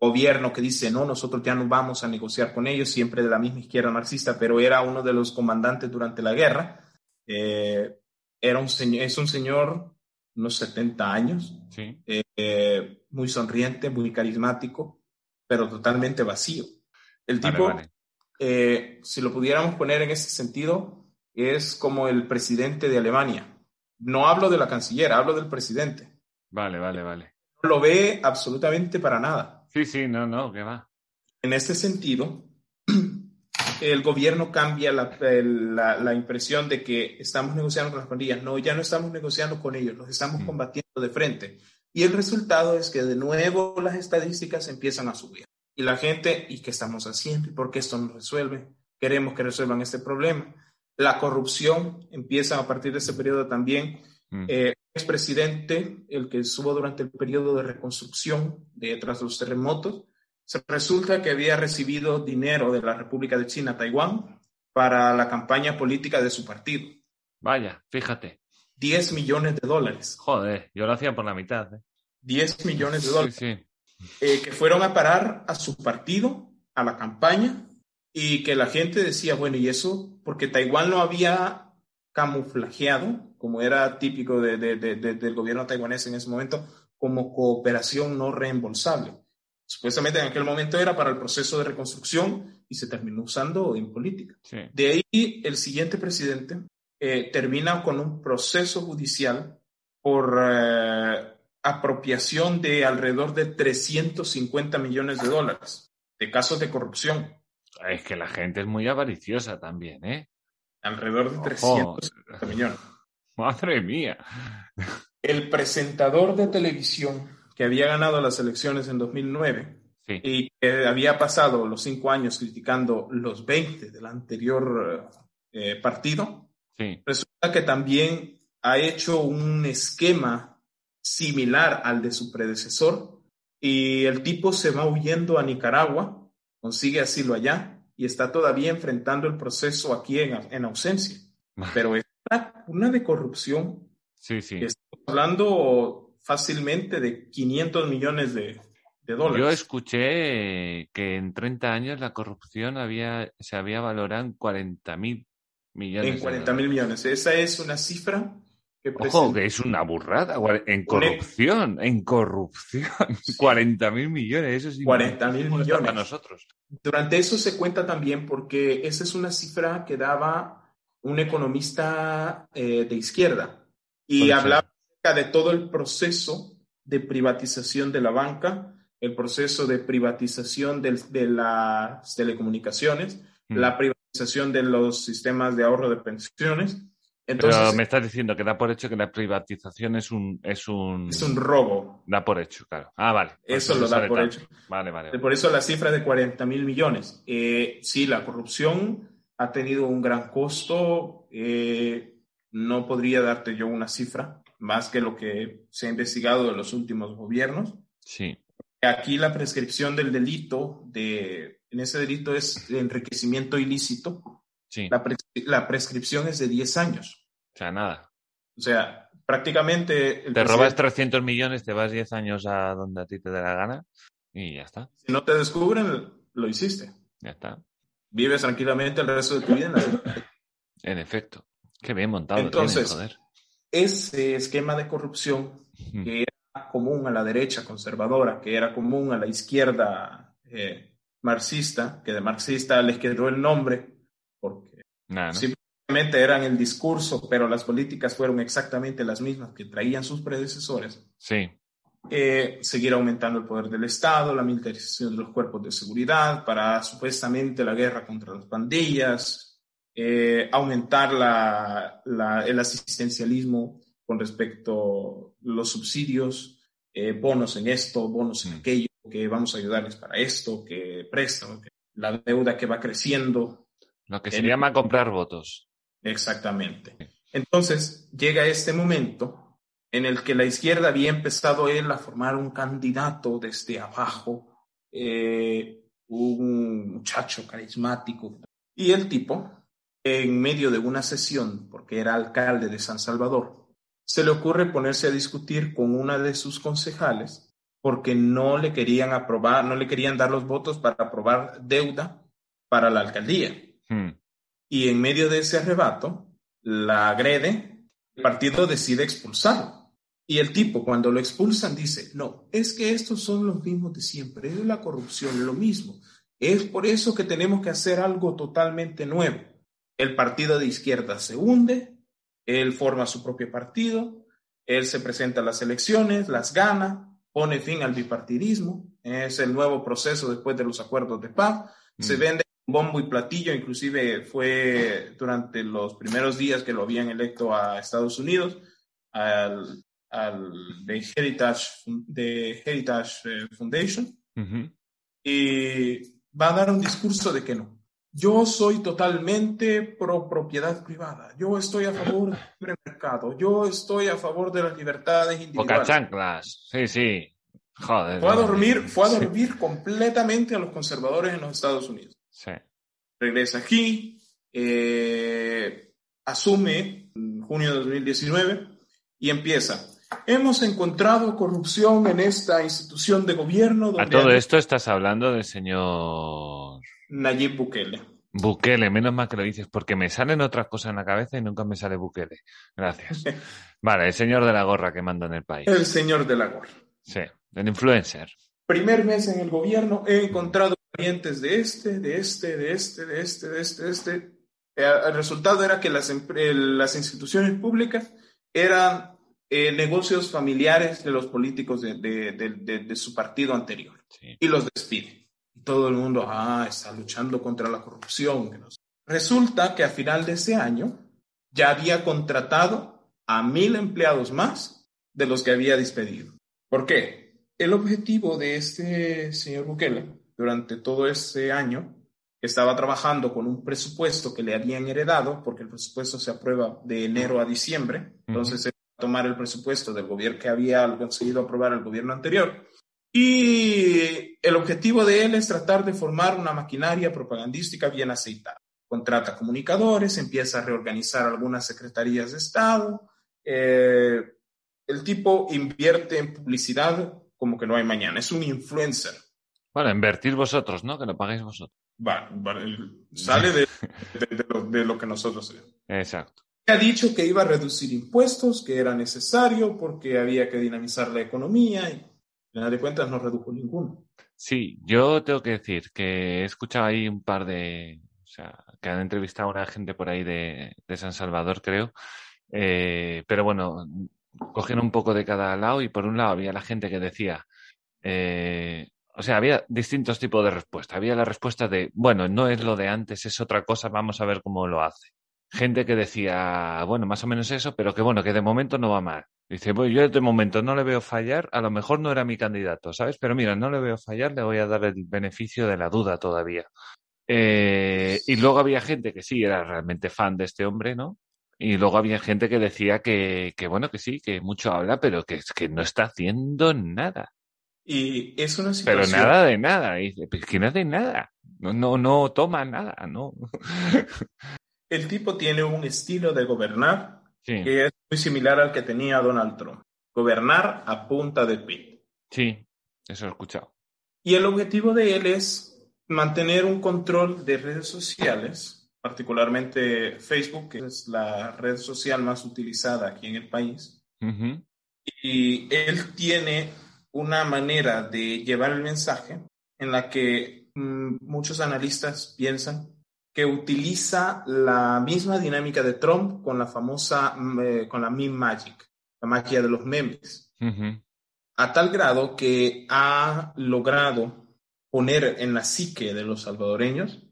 gobierno que dice, no, nosotros ya no vamos a negociar con ellos, siempre de la misma izquierda marxista, pero era uno de los comandantes durante la guerra. Eh, era un señor, es un señor, unos 70 años, Sí. eh, muy sonriente, muy carismático, pero totalmente vacío. El Vale, tipo, vale. eh, si lo pudiéramos poner en ese sentido, es como el presidente de Alemania. No hablo de la canciller, hablo del presidente. Vale, vale, vale. No lo ve absolutamente para nada. Sí, sí, no, no, que va. En este sentido, el gobierno cambia la, la impresión de que estamos negociando con las pandillas. No, ya no estamos negociando con ellos, los estamos Mm. combatiendo de frente. Y el resultado es que de nuevo las estadísticas empiezan a subir. Y la gente, ¿y qué estamos haciendo? ¿Y por qué esto no resuelve? Queremos que resuelvan este problema. La corrupción empieza a partir de ese periodo también. Mm. Eh, expresidente, el que estuvo durante el periodo de reconstrucción de tras los terremotos, se resulta que había recibido dinero de la República de China, Taiwán, para la campaña política de su partido. Vaya, fíjate. 10 millones de dólares. Joder, yo lo hacía por la mitad. ¿eh? 10 millones de dólares. Sí, sí. eh, que fueron a parar a su partido, a la campaña, y que la gente decía, bueno, ¿y eso? Porque Taiwán lo había camuflajeado, como era típico de, de, de, del gobierno taiwanés en ese momento, como cooperación no reembolsable. Supuestamente en aquel momento era para el proceso de reconstrucción y se terminó usando en política. sí. De ahí el siguiente presidente eh, termina con un proceso judicial por eh, apropiación de alrededor de 350 millones de dólares de casos de corrupción. Es que la gente es muy avariciosa también, ¿eh? Alrededor de Ojo. 350 millones. Madre mía. El presentador de televisión que había ganado las elecciones en 2009 Sí, y que había pasado los cinco años criticando los 20 del anterior eh, partido, sí. resulta que también ha hecho un esquema similar al de su predecesor y el tipo se va huyendo a Nicaragua, consigue asilo allá y está todavía enfrentando el proceso aquí en, en ausencia. Pero es una, una de corrupción. Sí, sí. Estamos hablando fácilmente de 500 millones de, de dólares. Yo escuché que en 30 años la corrupción había, se había valorado en 40 mil millones. en de 40 mil millones. Esa es una cifra que Ojo, que es una burrada. En corrupción, en corrupción. 40 mil millones, eso sí. 40.000 millones. Para nosotros. Durante eso se cuenta también porque esa es una cifra que daba un economista eh, de izquierda y hablaba acerca de todo el proceso de privatización de la banca, el proceso de privatización del- de las telecomunicaciones, Mm. la privatización de los sistemas de ahorro de pensiones. Pero Entonces, me estás diciendo que da por hecho que la privatización es un. Es un, es un robo. Da por hecho, claro. Ah, vale. Eso lo da por tal. hecho. Vale, vale. vale. Por eso la cifra de 40 mil millones. Eh, sí, la corrupción ha tenido un gran costo. eh, no podría darte yo una cifra más que lo que se ha investigado de los últimos gobiernos. Sí. Aquí la prescripción del delito, de, en ese delito es enriquecimiento ilícito. Sí. La, pres- la prescripción es de 10 años. O sea, nada. O sea, prácticamente... el Te robas presidente- 300 millones, te vas 10 años a donde a ti te dé la gana y ya está. Si no te descubren, lo hiciste. Ya está. Vives tranquilamente el resto de tu vida en la En efecto. Qué bien montado Entonces, tienen, joder. Ese esquema de corrupción que era común a la derecha conservadora, que era común a la izquierda eh, marxista, que de marxista les quedó el nombre porque simplemente eran el discurso, pero las políticas fueron exactamente las mismas que traían sus predecesores. Sí. Eh, seguir aumentando el poder del Estado, la militarización de los cuerpos de seguridad para supuestamente la guerra contra las pandillas, eh, aumentar la, la- el asistencialismo con respecto a los subsidios, eh, bonos en esto, bonos en Mm. aquello, que vamos a ayudarles para esto, que préstamo, que la deuda que va creciendo. Lo que se El- llama comprar votos. Exactamente. Entonces llega este momento en el que la izquierda había empezado él a formar un candidato desde abajo, eh, un muchacho carismático. Y el tipo, en medio de una sesión, porque era alcalde de San Salvador, se le ocurre ponerse a discutir con una de sus concejales porque no le querían aprobar, no le querían dar los votos para aprobar deuda para la alcaldía Hmm. y en medio de ese arrebato la agrede, el partido decide expulsarlo. Y el tipo, cuando lo expulsan, dice, no, es que estos son los mismos de siempre, es la corrupción, lo mismo. Es por eso que tenemos que hacer algo totalmente nuevo. El partido de izquierda se hunde, él forma su propio partido, él se presenta a las elecciones, las gana, pone fin al bipartidismo, es el nuevo proceso después de los acuerdos de paz, se Mm. vende bombo y platillo, inclusive fue durante los primeros días que lo habían electo a Estados Unidos, al, al de Heritage, de Heritage eh, Foundation, y va a dar un discurso de que no. Yo soy totalmente pro propiedad privada. Yo estoy a favor del libre mercado. Yo estoy a favor de las libertades Boca individuales. chanclas. Sí, sí. Joder. Fue a dormir, fue a Sí, dormir completamente a los conservadores en los Estados Unidos. Sí. regresa aquí, eh, asume en junio de 2019 y empieza. Hemos encontrado corrupción en esta institución de gobierno. A todo esto estás hablando del señor Nayib Bukele. Bukele, menos mal que lo dices, porque me salen otras cosas en la cabeza y nunca me sale Bukele. Gracias. Vale, el señor de la gorra que manda en el país. El señor de la gorra. Sí, el influencer. Primer mes en el gobierno, he encontrado clientes de este, de este, de este, de este, de este, de este. Eh, el resultado era que las, las instituciones públicas eran eh, negocios familiares de los políticos de, de, de, de su partido anterior sí. y los despide. Todo el mundo, ah, está luchando contra la corrupción. Resulta que a final de ese año ya había contratado a mil empleados más de los que había despedido. ¿Por qué? El objetivo de este señor Bukele durante todo ese año estaba trabajando con un presupuesto que le habían heredado, porque el presupuesto se aprueba de enero a diciembre, entonces uh -huh tomar el presupuesto del gobierno que había conseguido aprobar el gobierno anterior. Y el objetivo de él es tratar de formar una maquinaria propagandística bien aceitada. Contrata comunicadores, empieza a reorganizar algunas secretarías de Estado. Eh, el tipo invierte en publicidad como que no hay mañana. Es un influencer. Bueno, invertir vosotros, ¿no? Que lo pagáis vosotros. Va, va, sale de, de, de, lo, de, lo, que nosotros hacemos. Exacto ha dicho que iba a reducir impuestos, que era necesario porque había que dinamizar la economía y, final de cuentas, no redujo ninguno. Sí, yo tengo que decir que he escuchado ahí un par de, o sea, que han entrevistado a una gente por ahí de, de San Salvador, creo, eh, pero bueno, cogieron un poco de cada lado y por un lado había la gente que decía, eh, o sea, había distintos tipos de respuestas. Había la respuesta de, bueno, no es lo de antes, es otra cosa, vamos a ver cómo lo hace gente que decía, bueno, más o menos eso, pero que bueno, que de momento no va mal. Dice, bueno, yo de momento no le veo fallar, a lo mejor no era mi candidato, ¿sabes? Pero mira, no le veo fallar, le voy a dar el beneficio de la duda todavía. Eh, y luego había gente que sí era realmente fan de este hombre, ¿no? Y luego había gente que decía que, que bueno, que sí, que mucho habla, pero que, que no está haciendo nada. Y es una situación... Pero nada de nada, dice, que no hace nada, no, no, no toma nada, ¿no? el tipo tiene un estilo de gobernar sí. que es muy similar al que tenía Donald Trump. Gobernar a punta de tweet. Sí, eso he escuchado. Y el objetivo de él es mantener un control de redes sociales, particularmente Facebook, que es la red social más utilizada aquí en el país. Uh -huh. Y él tiene una manera de llevar el mensaje en la que mmm, muchos analistas piensan que utiliza la misma dinámica de Trump con la famosa, eh, con la meme magic, la magia de los memes. Uh -huh. A tal grado que ha logrado poner en la psique de los salvadoreños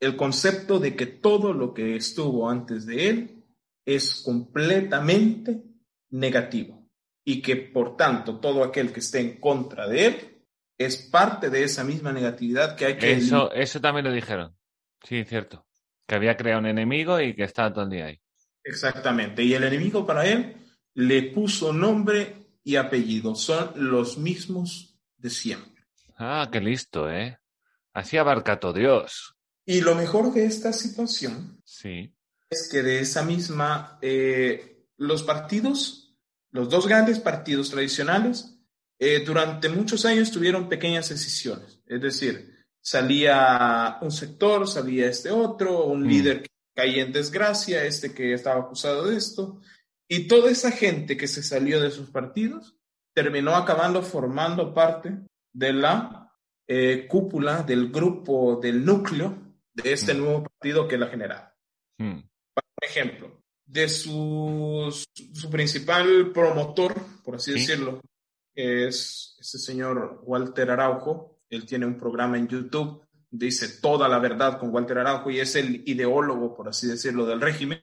el concepto de que todo lo que estuvo antes de él es completamente negativo y que por tanto todo aquel que esté en contra de él es parte de esa misma negatividad que hay que... Eso, eso también lo dijeron. Sí, cierto. Que había creado un enemigo y que estaba todo el día ahí. Exactamente. Y el enemigo para él le puso nombre y apellido. Son los mismos de siempre. Ah, qué listo, ¿eh? Así abarca todo Dios. Y lo mejor de esta situación sí. es que de esa misma, eh, los partidos, los dos grandes partidos tradicionales, eh, durante muchos años tuvieron pequeñas decisiones. Es decir, salía un sector, salía este otro, un mm. líder que caía en desgracia, este que estaba acusado de esto, y toda esa gente que se salió de sus partidos terminó acabando formando parte de la eh, cúpula, del grupo, del núcleo de este mm. nuevo partido que la generaba. Mm. Por ejemplo, de su, su principal promotor, por así ¿Sí? decirlo, es este señor Walter Araujo, él tiene un programa en YouTube, dice toda la verdad con Walter Araujo y es el ideólogo, por así decirlo, del régimen.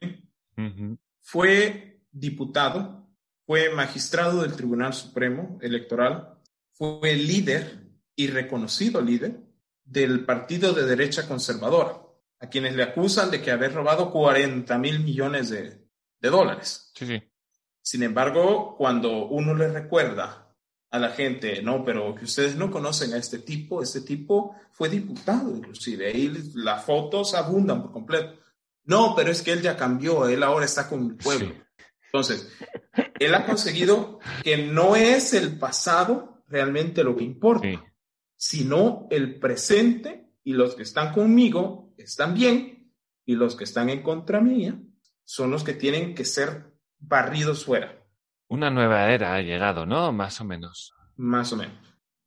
Uh -huh. Fue diputado, fue magistrado del Tribunal Supremo Electoral, fue líder y reconocido líder del partido de derecha conservadora, a quienes le acusan de que haber robado 40 mil millones de, de dólares. Sí, sí. Sin embargo, cuando uno le recuerda a la gente, no, pero que ustedes no conocen a este tipo, este tipo fue diputado inclusive, ahí las fotos abundan por completo. No, pero es que él ya cambió, él ahora está con el pueblo. Sí. Entonces, él ha conseguido que no es el pasado realmente lo que importa, Sí. sino el presente y los que están conmigo están bien y los que están en contra mía son los que tienen que ser barridos fuera, Una nueva era ha llegado, ¿no? Más o menos. más o menos.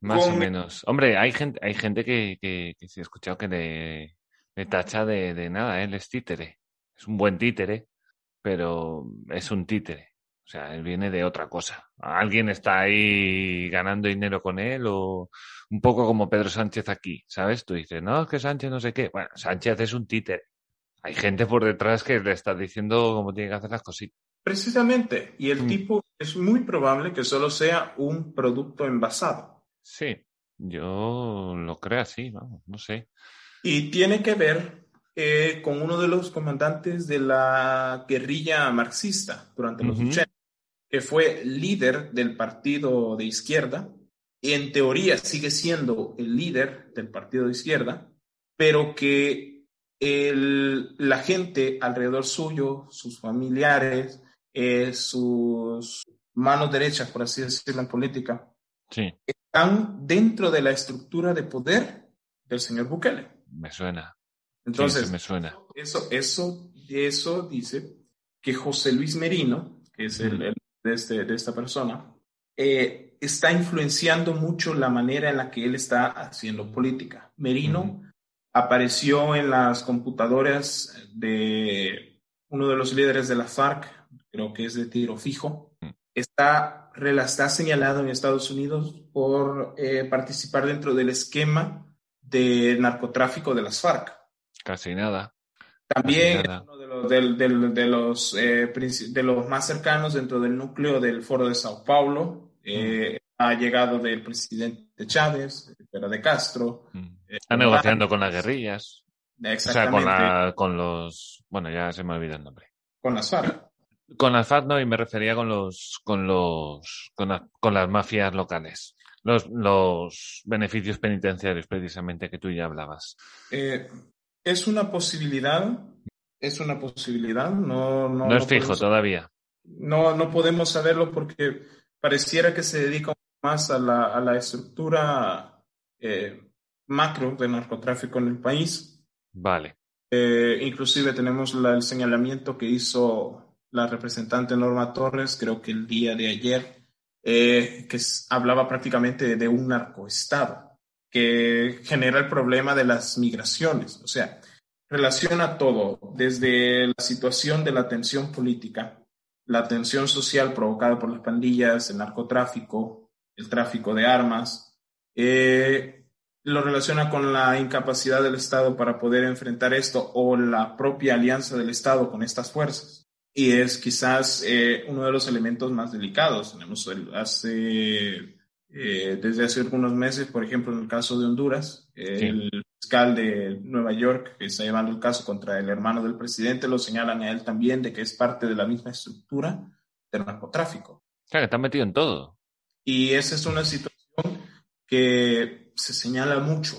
Más o menos. Hombre, hay gente, hay gente que, que, que sí he escuchado que le, le tacha de, de nada, él es títere. Es un buen títere, pero es un títere. O sea, él viene de otra cosa. Alguien está ahí ganando dinero con él o un poco como Pedro Sánchez aquí, ¿sabes? Tú dices, no, es que Sánchez no sé qué. Bueno, Sánchez es un títere. Hay gente por detrás que le está diciendo cómo tiene que hacer las cositas. Precisamente, y el Mm. tipo es muy probable que solo sea un producto envasado. Sí, yo lo creo así, vamos, no sé. Y tiene que ver eh, con uno de los comandantes de la guerrilla marxista durante los Ujú. 80, que fue líder del partido de izquierda, y en teoría sigue siendo el líder del partido de izquierda, pero que el- la gente alrededor suyo, sus familiares, eh, sus manos derechas, por así decirlo en política, Sí, están dentro de la estructura de poder del señor Bukele. me suena. Entonces, sí me suena. eso, eso, eso dice que José Luis Merino, que es el, el de, este- de esta persona, eh, está influenciando mucho la manera en la que él está haciendo política. Merino Ujú. apareció en las computadoras de uno de los líderes de la FARC, creo que es de tiro fijo. Mm. Está, está señalado en Estados Unidos por eh, participar dentro del esquema de narcotráfico de las FARC. Casi nada. También es Nada. uno de los, del- del- de, los, eh, de los más cercanos dentro del núcleo del Foro de Sao Paulo. Eh, Ha llegado del presidente Chávez, pero de Castro. Mm. eh, Está negociando con las guerrillas. O sea, Exactamente, con, la, con los... Bueno, ya se me olvida el nombre. con las FARC. Con FARC no, y me refería con los... Con los... Con, la- con las mafias locales. Los, los beneficios penitenciarios, precisamente, que tú ya hablabas. Eh, es una posibilidad, es una posibilidad, no, no, No es no fijo podemos- todavía. No, no podemos saberlo porque pareciera que se dedica más a la, a la estructura eh, macro de narcotráfico en el país. Vale. Eh, inclusive tenemos la- el señalamiento que hizo la representante Norma Torres, creo que el día de ayer, eh, que hablaba prácticamente de un narcoestado que genera el problema de las migraciones. O sea, relaciona todo, desde la situación de la tensión política, la tensión social provocada por las pandillas, el narcotráfico, el tráfico de armas, eh, lo relaciona con la incapacidad del Estado para poder enfrentar esto o la propia alianza del Estado con estas fuerzas. Y es quizás eh, uno de los elementos más delicados. Tenemos el- hace, eh, desde hace algunos meses, por ejemplo, en el caso de Honduras, eh, Sí. el fiscal de Nueva York que está llevando el caso contra el hermano del presidente lo señalan a él también de que es parte de la misma estructura del narcotráfico. O sea, que está metido en todo. Y esa es una situación que se señala mucho,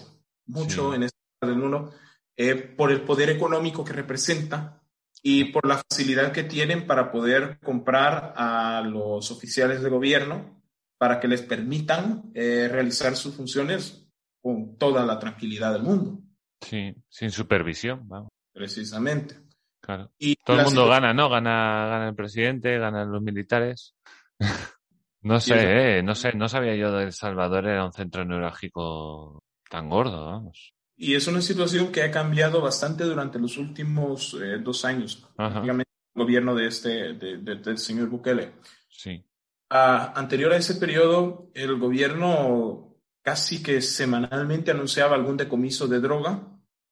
mucho Sí. en parte del mundo, eh, por el poder económico que representa y por la facilidad que tienen para poder comprar a los oficiales de gobierno para que les permitan eh, realizar sus funciones con toda la tranquilidad del mundo, Sí, sin supervisión, vamos. precisamente. Claro. Y Todo el mundo gana, ¿no? Gana, gana el presidente, ganan los militares. no sé, eh, no sé, no sabía yo de El Salvador era un centro neurálgico tan gordo, vamos. Y es una situación que ha cambiado bastante durante los últimos eh, dos años, prácticamente el gobierno de este, de- de- del señor Bukele. Sí, Ah, anterior a ese periodo, el gobierno casi que semanalmente anunciaba algún decomiso de droga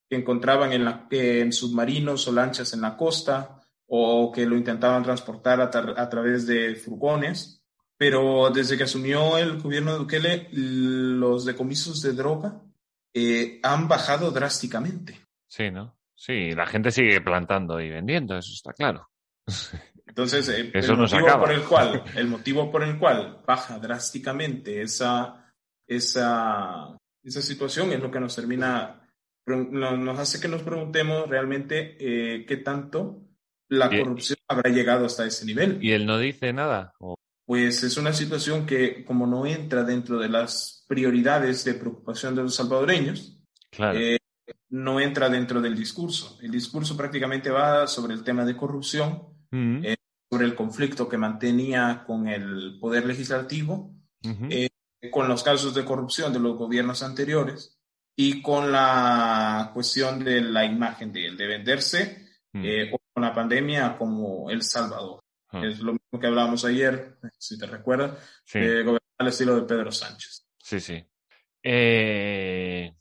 que encontraban en, la, en submarinos o lanchas en la costa o que lo intentaban transportar a, tra- a través de furgones. Pero desde que asumió el gobierno de Bukele, los decomisos de droga eh, han bajado drásticamente. sí, ¿no? Sí, la gente sigue plantando y vendiendo, eso está claro. Entonces, eh, Eso el, motivo acaba. por el, cual, el motivo por el cual baja drásticamente esa, esa, esa situación es lo que nos termina nos hace que nos preguntemos realmente eh, qué tanto la Bien. corrupción habrá llegado hasta ese nivel. ¿Y él no dice nada? ¿O- Pues es una situación que como no entra dentro de las prioridades de preocupación de los salvadoreños, Claro. eh, no entra dentro del discurso. El discurso prácticamente va sobre el tema de corrupción, eh, sobre el conflicto que mantenía con el poder legislativo, eh, con los casos de corrupción de los gobiernos anteriores y con la cuestión de la imagen de él, de venderse eh, con la pandemia como El Salvador. ah, Es lo mismo que hablábamos ayer, si te recuerdas, sí. al estilo de Pedro Sánchez. Sí, sí. Eh,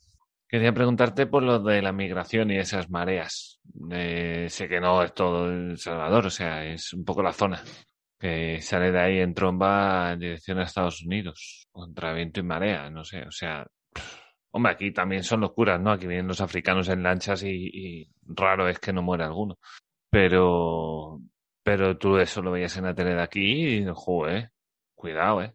quería preguntarte por lo de la migración y esas mareas. Eh, sé que no es todo El Salvador, o sea, es un poco la zona que sale de ahí en tromba en dirección a Estados Unidos, contra viento y marea, no sé, o sea, hombre, aquí también son locuras, ¿no? Aquí vienen los africanos en lanchas y, y raro es que no muera alguno. Pero, pero tú eso lo veías en la tele de aquí y, joder, cuidado, eh.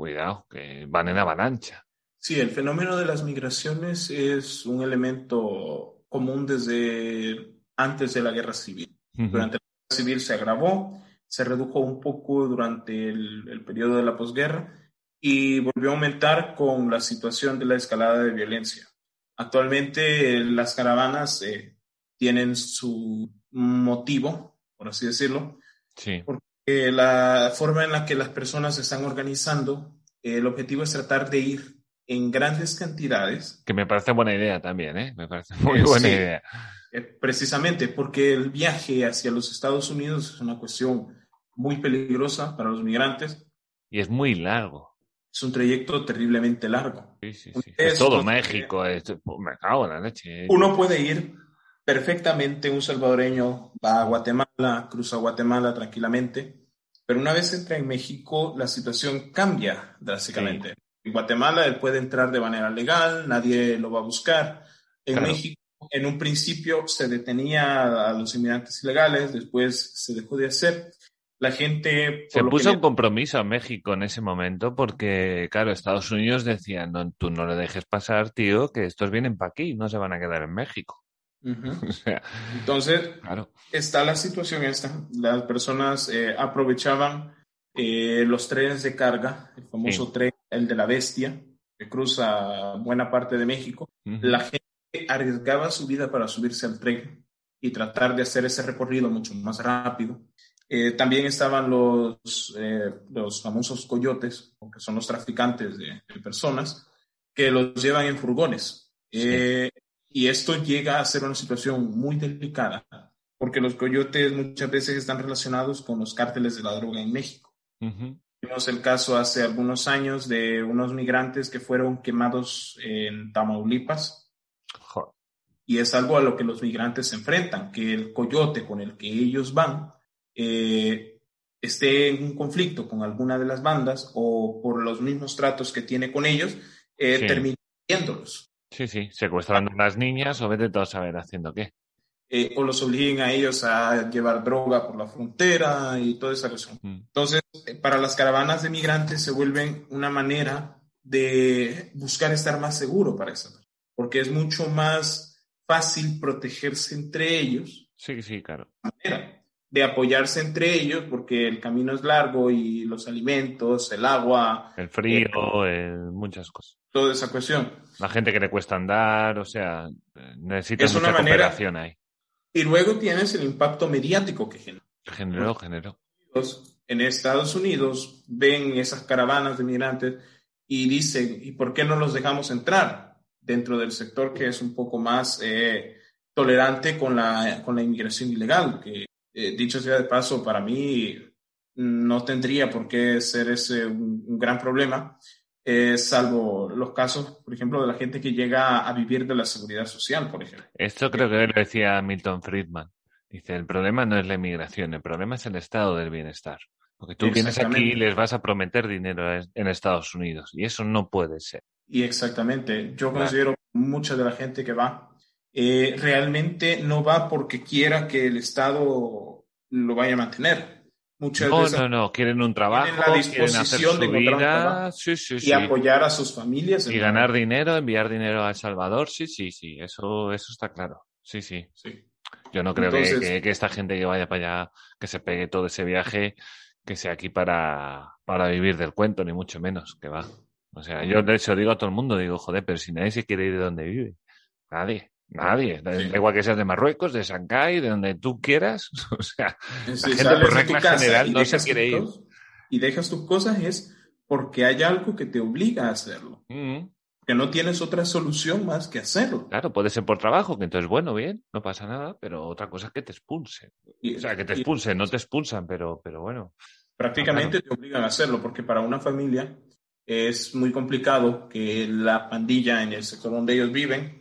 Cuidado, que van en avalancha. Sí, el fenómeno de las migraciones es un elemento común desde antes de la guerra civil. Durante la guerra civil se agravó, se redujo un poco durante el, el periodo de la posguerra y volvió a aumentar con la situación de la escalada de violencia. Actualmente eh, las caravanas eh, tienen su motivo, por así decirlo, Sí, eh, la forma en la que las personas se están organizando, eh, el objetivo es tratar de ir en grandes cantidades, que me parece buena idea también, ¿eh? Me parece muy Eh, buena sí. idea. eh, precisamente porque el viaje hacia los Estados Unidos es una cuestión muy peligrosa para los migrantes. Y es muy largo. Es un trayecto terriblemente largo. Sí, sí, sí. Es todo México. es- me cago en la leche. Uno puede ir perfectamente, un salvadoreño va a Guatemala, cruza Guatemala tranquilamente, pero una vez entra en México, la situación cambia drásticamente. En Guatemala él puede entrar de manera legal, nadie lo va a buscar. En Claro. México, en un principio se detenía a los inmigrantes ilegales, después se dejó de hacer. La gente... Se puso que un compromiso a México en ese momento porque, claro, Estados Unidos decía, no, tú no le dejes pasar, tío, que estos vienen para aquí, no se van a quedar en México. O sea, Entonces, claro. está la situación esta. Las personas eh, aprovechaban eh, los trenes de carga, el famoso Sí. tren, el de la bestia, que cruza buena parte de México. La gente arriesgaba su vida para subirse al tren y tratar de hacer ese recorrido mucho más rápido. Eh, también estaban los, los famosos coyotes, que son los traficantes de, de personas, que los llevan en furgones. Sí. Eh, y esto llega a ser una situación muy delicada, porque los coyotes muchas veces están relacionados con los cárteles de la droga en México. Tuvimos el caso hace algunos años de unos migrantes que fueron quemados en Tamaulipas Joder. y es algo a lo que los migrantes se enfrentan, que el coyote con el que ellos van eh, esté en un conflicto con alguna de las bandas o por los mismos tratos que tiene con ellos, eh, Sí. termina viéndolos. Sí, sí, secuestrando a las niñas o vete todo a saber haciendo qué. eh, o los obliguen a ellos a llevar droga por la frontera y toda esa cuestión. Mm. Entonces, eh, para las caravanas de migrantes se vuelven una manera de buscar estar más seguro para esa persona, porque es mucho más fácil protegerse entre ellos, Sí, sí, claro. manera de apoyarse entre ellos, porque el camino es largo y los alimentos, el agua, El frío, el- muchas cosas. toda esa cuestión. La gente que le cuesta andar, o sea, eh, necesita Es una mucha manera- cooperación ahí. Y luego tienes el impacto mediático que genera. Generó, generó. En Estados Unidos ven esas caravanas de migrantes y dicen, ¿y por qué no los dejamos entrar dentro del sector que es un poco más eh, tolerante con la, con la inmigración ilegal? Que, eh, dicho sea de paso, para mí no tendría por qué ser ese un, un gran problema, eh, salvo los casos, por ejemplo, de la gente que llega a vivir de la seguridad social, por ejemplo. Esto creo que lo decía Milton Friedman. Dice, el problema no es la inmigración, el problema es el estado del bienestar. Porque tú vienes aquí y les vas a prometer dinero en Estados Unidos y eso no puede ser. Y exactamente, yo Claro. considero mucha de la gente que va eh, realmente no va porque quiera que el Estado lo vaya a mantener, muchas No, veces no, no, quieren un trabajo, tienen la quieren hacer disposición su de vida, sí, sí, y sí. apoyar a sus familias. Y ganar dinero, enviar dinero a El Salvador, sí, sí, sí, eso, eso está claro. Sí, sí. Sí. Yo no creo que, que esta gente que vaya para allá, que se pegue todo ese viaje, que sea aquí para, para vivir del cuento, ni mucho menos, que va. O sea, yo de hecho digo a todo el mundo, digo, joder, pero si nadie se quiere ir de donde vive. Nadie, nadie. Da Sí. igual que seas de Marruecos, de Shanghái, de donde tú quieras. O sea, Si gente, sales por regla general, y no se dejas quiere tus ir. cosas- Y dejas tus cosas es porque hay algo que te obliga a hacerlo. mm, Que no tienes otra solución más que hacerlo. claro, puede ser por trabajo, que entonces, bueno, bien, no pasa nada, pero otra cosa es que te expulsen. Y- O sea, que te y expulsen, no te expulsan, pero, pero bueno. prácticamente te obligan a hacerlo, porque para una familia es muy complicado que la pandilla en el sector donde ellos viven,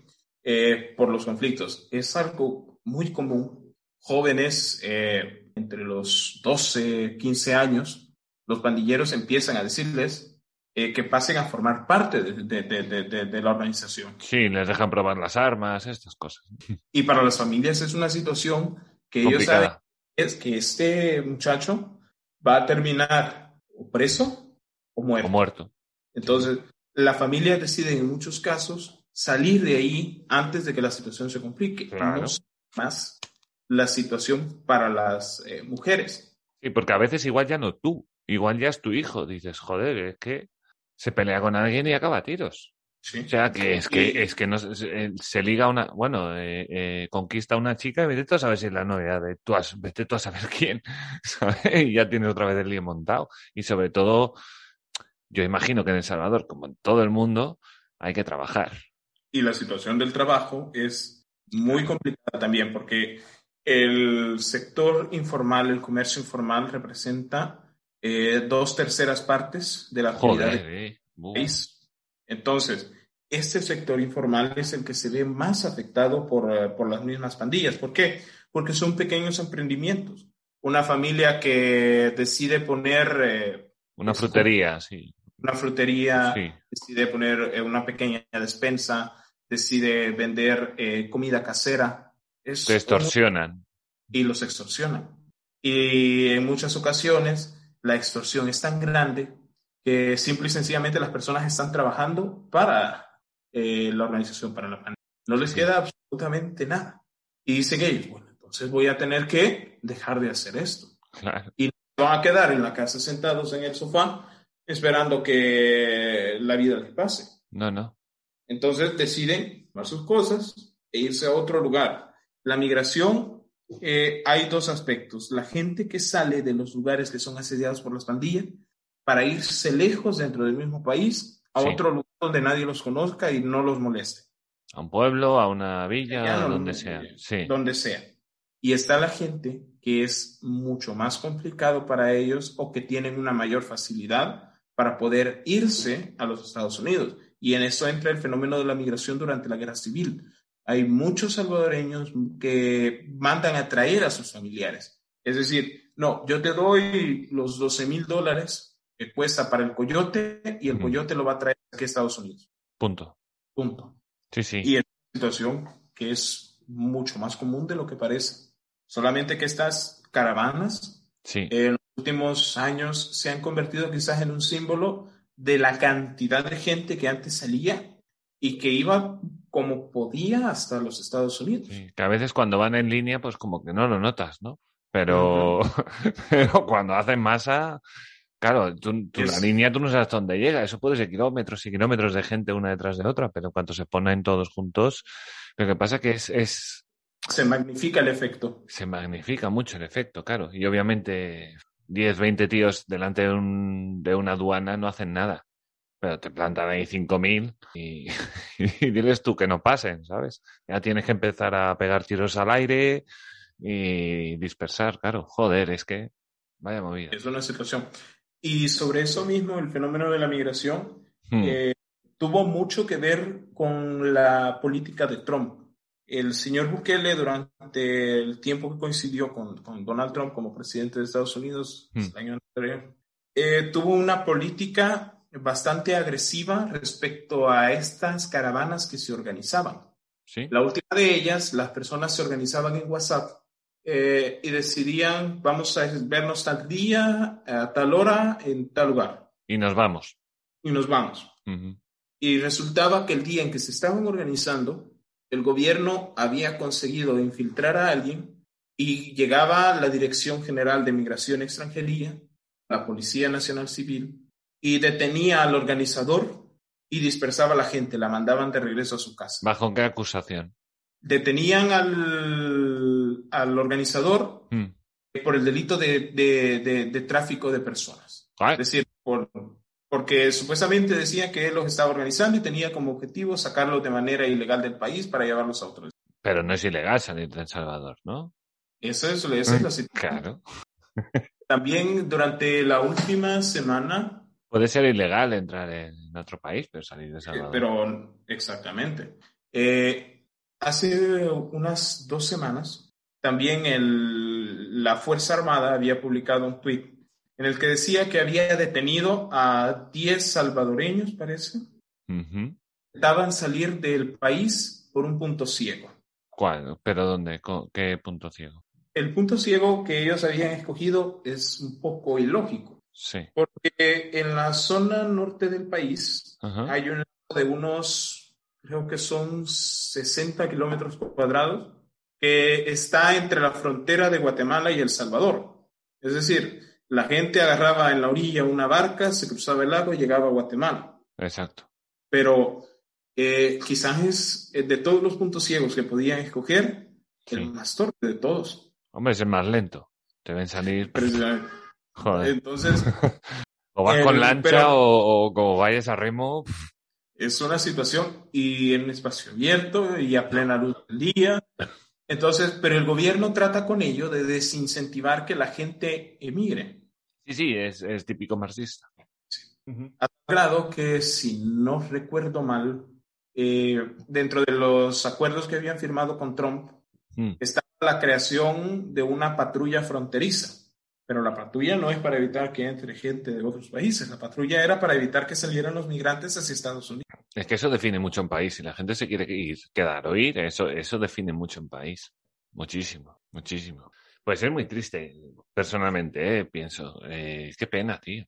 eh, por los conflictos, es algo muy común. Jóvenes eh, entre los 12, 15 años, los pandilleros empiezan a decirles eh, que pasen a formar parte de, de- de- de- la organización. Sí, les dejan probar las armas, estas cosas. Y para las familias es una situación que ellos Complicada. saben es que este muchacho va a terminar o preso o muerto. O muerto. Entonces, la familia decide en muchos casos salir de ahí antes de que la situación se complique. Claro. No sea más la situación para las eh, mujeres. Sí, porque a veces igual ya no tú, igual ya es tu hijo. Dices, joder, es que se pelea con alguien y acaba a tiros. Sí. O sea, que es que, es que no, se- se, se liga una, bueno, eh, eh, conquista a una chica y vete tú a saber si es la novia de tú, has- vete tú a saber quién, ¿sabes? Y ya tienes otra vez el lío montado. Y sobre todo, yo imagino que en El Salvador, como en todo el mundo, hay que trabajar. Y la situación del trabajo es muy complicada también porque el sector informal, el comercio informal representa eh, dos terceras partes de la actividad Joder, del eh. País. Entonces, este sector informal es el que se ve más afectado por, por las mismas pandillas. ¿Por qué? Porque son pequeños emprendimientos. Una familia que decide poner eh, Una es frutería, sí. Una frutería, Sí. decide poner eh, una pequeña despensa, decide vender eh, comida casera. Es Te extorsionan. y los extorsionan. Y en muchas ocasiones la extorsión es tan grande que simple y sencillamente las personas están trabajando para eh, la organización, para la pandemia. No les queda absolutamente nada. Y dicen ellos, bueno, entonces voy a tener que dejar de hacer esto. Claro. Van a quedar en la casa sentados en el sofá esperando que la vida les pase. No, no. Entonces deciden tomar sus cosas e irse a otro lugar. La migración, eh, hay dos aspectos. La gente que sale de los lugares que son asediados por las pandillas para irse lejos dentro del mismo país a Sí. otro lugar donde nadie los conozca y no los moleste. A un pueblo, a una villa, Ya a no- donde sea. Sí. Donde sea. Y está la gente que es mucho más complicado para ellos o que tienen una mayor facilidad para poder irse a los Estados Unidos. Y en eso entra el fenómeno de la migración durante la guerra civil. Hay muchos salvadoreños que mandan a traer a sus familiares. Es decir, no, yo te doy los 12 mil dólares que cuesta para el coyote y el coyote lo va a traer aquí a Estados Unidos. Punto. Punto. Sí, sí. Y es una situación que es mucho más común de lo que parece. Solamente que estas caravanas Sí. los últimos años se han convertido quizás en un símbolo de la cantidad de gente que antes salía y que iba como podía hasta los Estados Unidos. Sí, que a veces cuando van en línea, pues como que no lo notas, ¿no? Pero, pero cuando hacen masa, claro, tú, tú- la Es- línea tú no sabes dónde llega. Eso puede ser kilómetros y kilómetros de gente una detrás de otra, pero cuando se ponen todos juntos, lo que pasa que es, es, Se magnifica el efecto. se magnifica mucho el efecto, claro. Y obviamente 10, 20 tíos delante de, un, de una aduana no hacen nada. Pero te plantan ahí 5.000 y, y diles tú que no pasen, ¿sabes? Ya tienes que empezar a pegar tiros al aire y dispersar, claro. Joder, es que vaya movida. Es una situación. Y sobre eso mismo, el fenómeno de la migración Hmm, eh, tuvo mucho que ver con la política de Trump. El señor Bukele, durante el tiempo que coincidió con, con Donald Trump como presidente de Estados Unidos, Hmm. el año anterior, eh, tuvo una política bastante agresiva respecto a estas caravanas que se organizaban. ¿Sí? La última de ellas, las personas se organizaban en WhatsApp eh, y decidían, vamos a vernos tal día, a tal hora, en tal lugar. Y nos vamos. Y nos vamos. Y resultaba que el día en que se estaban organizando, el gobierno había conseguido infiltrar a alguien y llegaba la Dirección General de Migración y Extranjería, la Policía Nacional Civil, y detenía al organizador y dispersaba a la gente, la mandaban de regreso a su casa. ¿Bajo qué acusación? Detenían al, al organizador Mm. por el delito de, de- de- de tráfico de personas. Ah, Es decir, porque supuestamente decía que él los estaba organizando y tenía como objetivo sacarlos de manera ilegal del país para llevarlos a otro. Pero no es ilegal salir de El Salvador, ¿no? Eso es, esa es la situación. Claro. También durante la última semana, Puede ser ilegal entrar en otro país, pero salir de El eh, Salvador. pero exactamente, Eh, hace unas dos semanas, también el- la Fuerza Armada había publicado un tuit en el que decía que había detenido a 10 salvadoreños, parece, Ujú. intentaban salir del país por un punto ciego. ¿Cuál? ¿Pero dónde? ¿Qué punto ciego? El punto ciego que ellos habían escogido es un poco ilógico, Sí. porque en la zona norte del país Ajá. hay un de unos, creo que son 60 kilómetros cuadrados, que está entre la frontera de Guatemala y El Salvador. Es decir, la gente agarraba en la orilla una barca, se cruzaba el lago y llegaba a Guatemala. Exacto. pero eh, quizás es eh, de todos los puntos ciegos que podían escoger, Sí. el más torpe de todos. Hombre, es el más lento. Deben salir. Precisamente. Joder. Entonces, O vas con lancha pero- o, o como vayas a remo. es una situación y en espacio abierto y a plena luz del día. Entonces, pero el gobierno trata con ello de desincentivar que la gente emigre. Sí, sí, es, es típico marxista. a tal grado que, si no recuerdo mal, eh, dentro de los acuerdos que habían firmado con Trump, Mm. estaba la creación de una patrulla fronteriza. Pero la patrulla no es para evitar que entre gente de otros países, la patrulla era para evitar que salieran los migrantes hacia Estados Unidos. Es que eso define mucho un país. Si la gente se quiere ir, quedar o ir, eso, eso define mucho un país. Muchísimo, muchísimo. Pues es muy triste, personalmente, eh, pienso. Eh, qué pena, tío.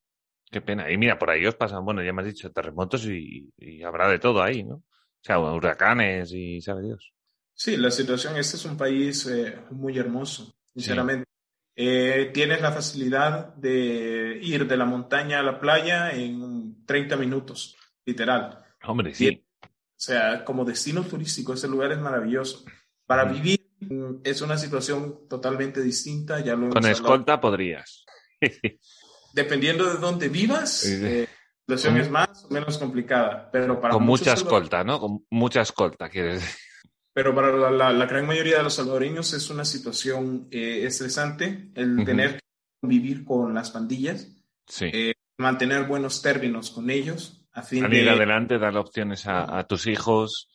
Qué pena. Y mira, por ahí os pasan, bueno, ya me has dicho, terremotos y, y habrá de todo ahí, ¿no? O sea, huracanes y sabe Dios. Sí, la situación, este es un país eh, muy hermoso, sinceramente. Eh, tienes la facilidad de ir de la montaña a la playa en 30 minutos, literal. Hombre, sí. Bien. O sea, como destino turístico, ese lugar es maravilloso. Para Mm. vivir es una situación totalmente distinta, ya lo Con hablado. escolta podrías. Dependiendo de dónde vivas, eh, la situación es más o menos complicada, pero para Con mucha escolta, ¿no? Con mucha escolta, quieres decir. Pero para la, la- la gran mayoría de los salvadoreños es una situación eh, estresante el tener que convivir con las pandillas, Sí. eh, mantener buenos términos con ellos a fin Salir de... adelante, darle opciones a, a tus hijos,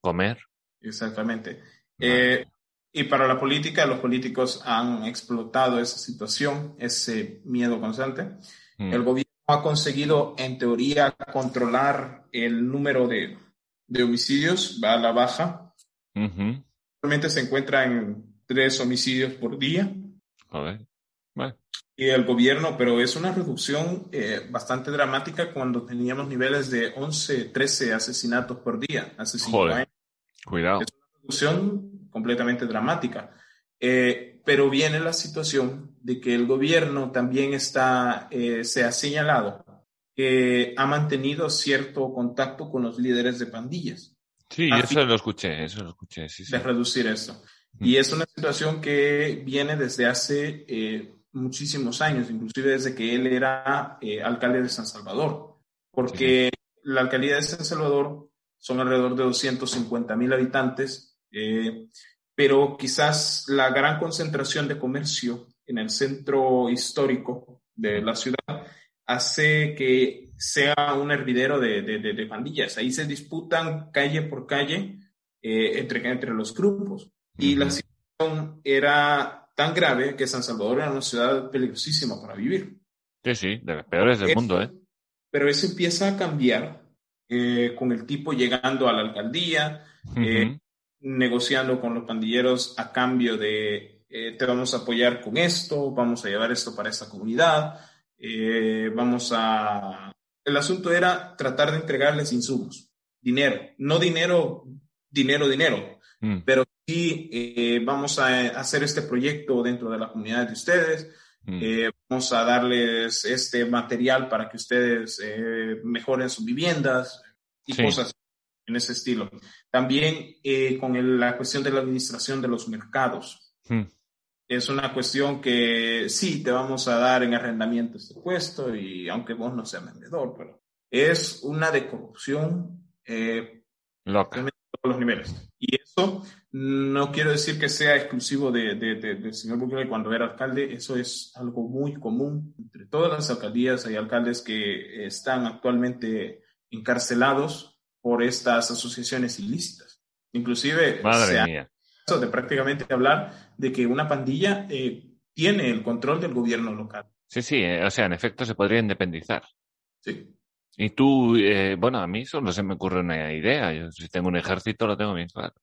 comer. Exactamente. Eh, y para la política, los políticos han explotado esa situación, ese miedo constante. Mm. El gobierno ha conseguido, en teoría, controlar el número de, de homicidios, va a la baja. Ujú. Actualmente se encuentra en tres homicidios por día. Joder. Vale. Y el gobierno, pero es una reducción eh, bastante dramática cuando teníamos niveles de 11, 13 asesinatos por día hace cinco Joder. años. Cuidado. Es una reducción completamente dramática. Eh, pero viene la situación de que el gobierno también está, eh, se ha señalado que ha mantenido cierto contacto con los líderes de pandillas Sí, eso lo escuché, eso lo escuché, sí, sí. de reducir esto. Mm. Y es una situación que viene desde hace eh, muchísimos años, inclusive desde que él era eh, alcalde de San Salvador, porque la alcaldía de San Salvador son alrededor de 250 mil habitantes, eh, pero quizás la gran concentración de comercio en el centro histórico de la ciudad hace que sea un hervidero de, de, de, de pandillas. Ahí se disputan calle por calle eh, entre, entre los grupos. Y la situación era tan grave que San Salvador era una ciudad peligrosísima para vivir. Sí, sí, de las peores del Eso- mundo, ¿eh? Pero eso empieza a cambiar eh, con el tipo llegando a la alcaldía, eh. Negociando con los pandilleros a cambio de eh, te vamos a apoyar con esto, vamos a llevar esto para esta comunidad, eh, vamos a... El asunto era tratar de entregarles insumos, dinero, no dinero, dinero, dinero, Mm. pero sí eh, vamos a hacer este proyecto dentro de la comunidad de ustedes, Mm. eh, vamos a darles este material para que ustedes mejoren sus viviendas y Sí. cosas en ese estilo. También eh, con el- la cuestión de la administración de los mercados. Mm. Es una cuestión que sí, te vamos a dar en arrendamiento este puesto y aunque vos no seas vendedor, pero es una de corrupción eh, Loca. a todos los niveles. Y eso no quiero decir que sea exclusivo de, de- de- del señor Bukele cuando era alcalde, eso es algo muy común. Entre todas las alcaldías hay alcaldes que están actualmente encarcelados por estas asociaciones ilícitas. Inclusive se Madre ha mía. caso de prácticamente hablar de que una pandilla eh, tiene el control del gobierno local. Sí, sí, eh, o sea, en efecto se podría independizar. Sí. Y tú, eh, bueno, a mí solo se me ocurre una idea. Yo si tengo un ejército lo tengo bien claro.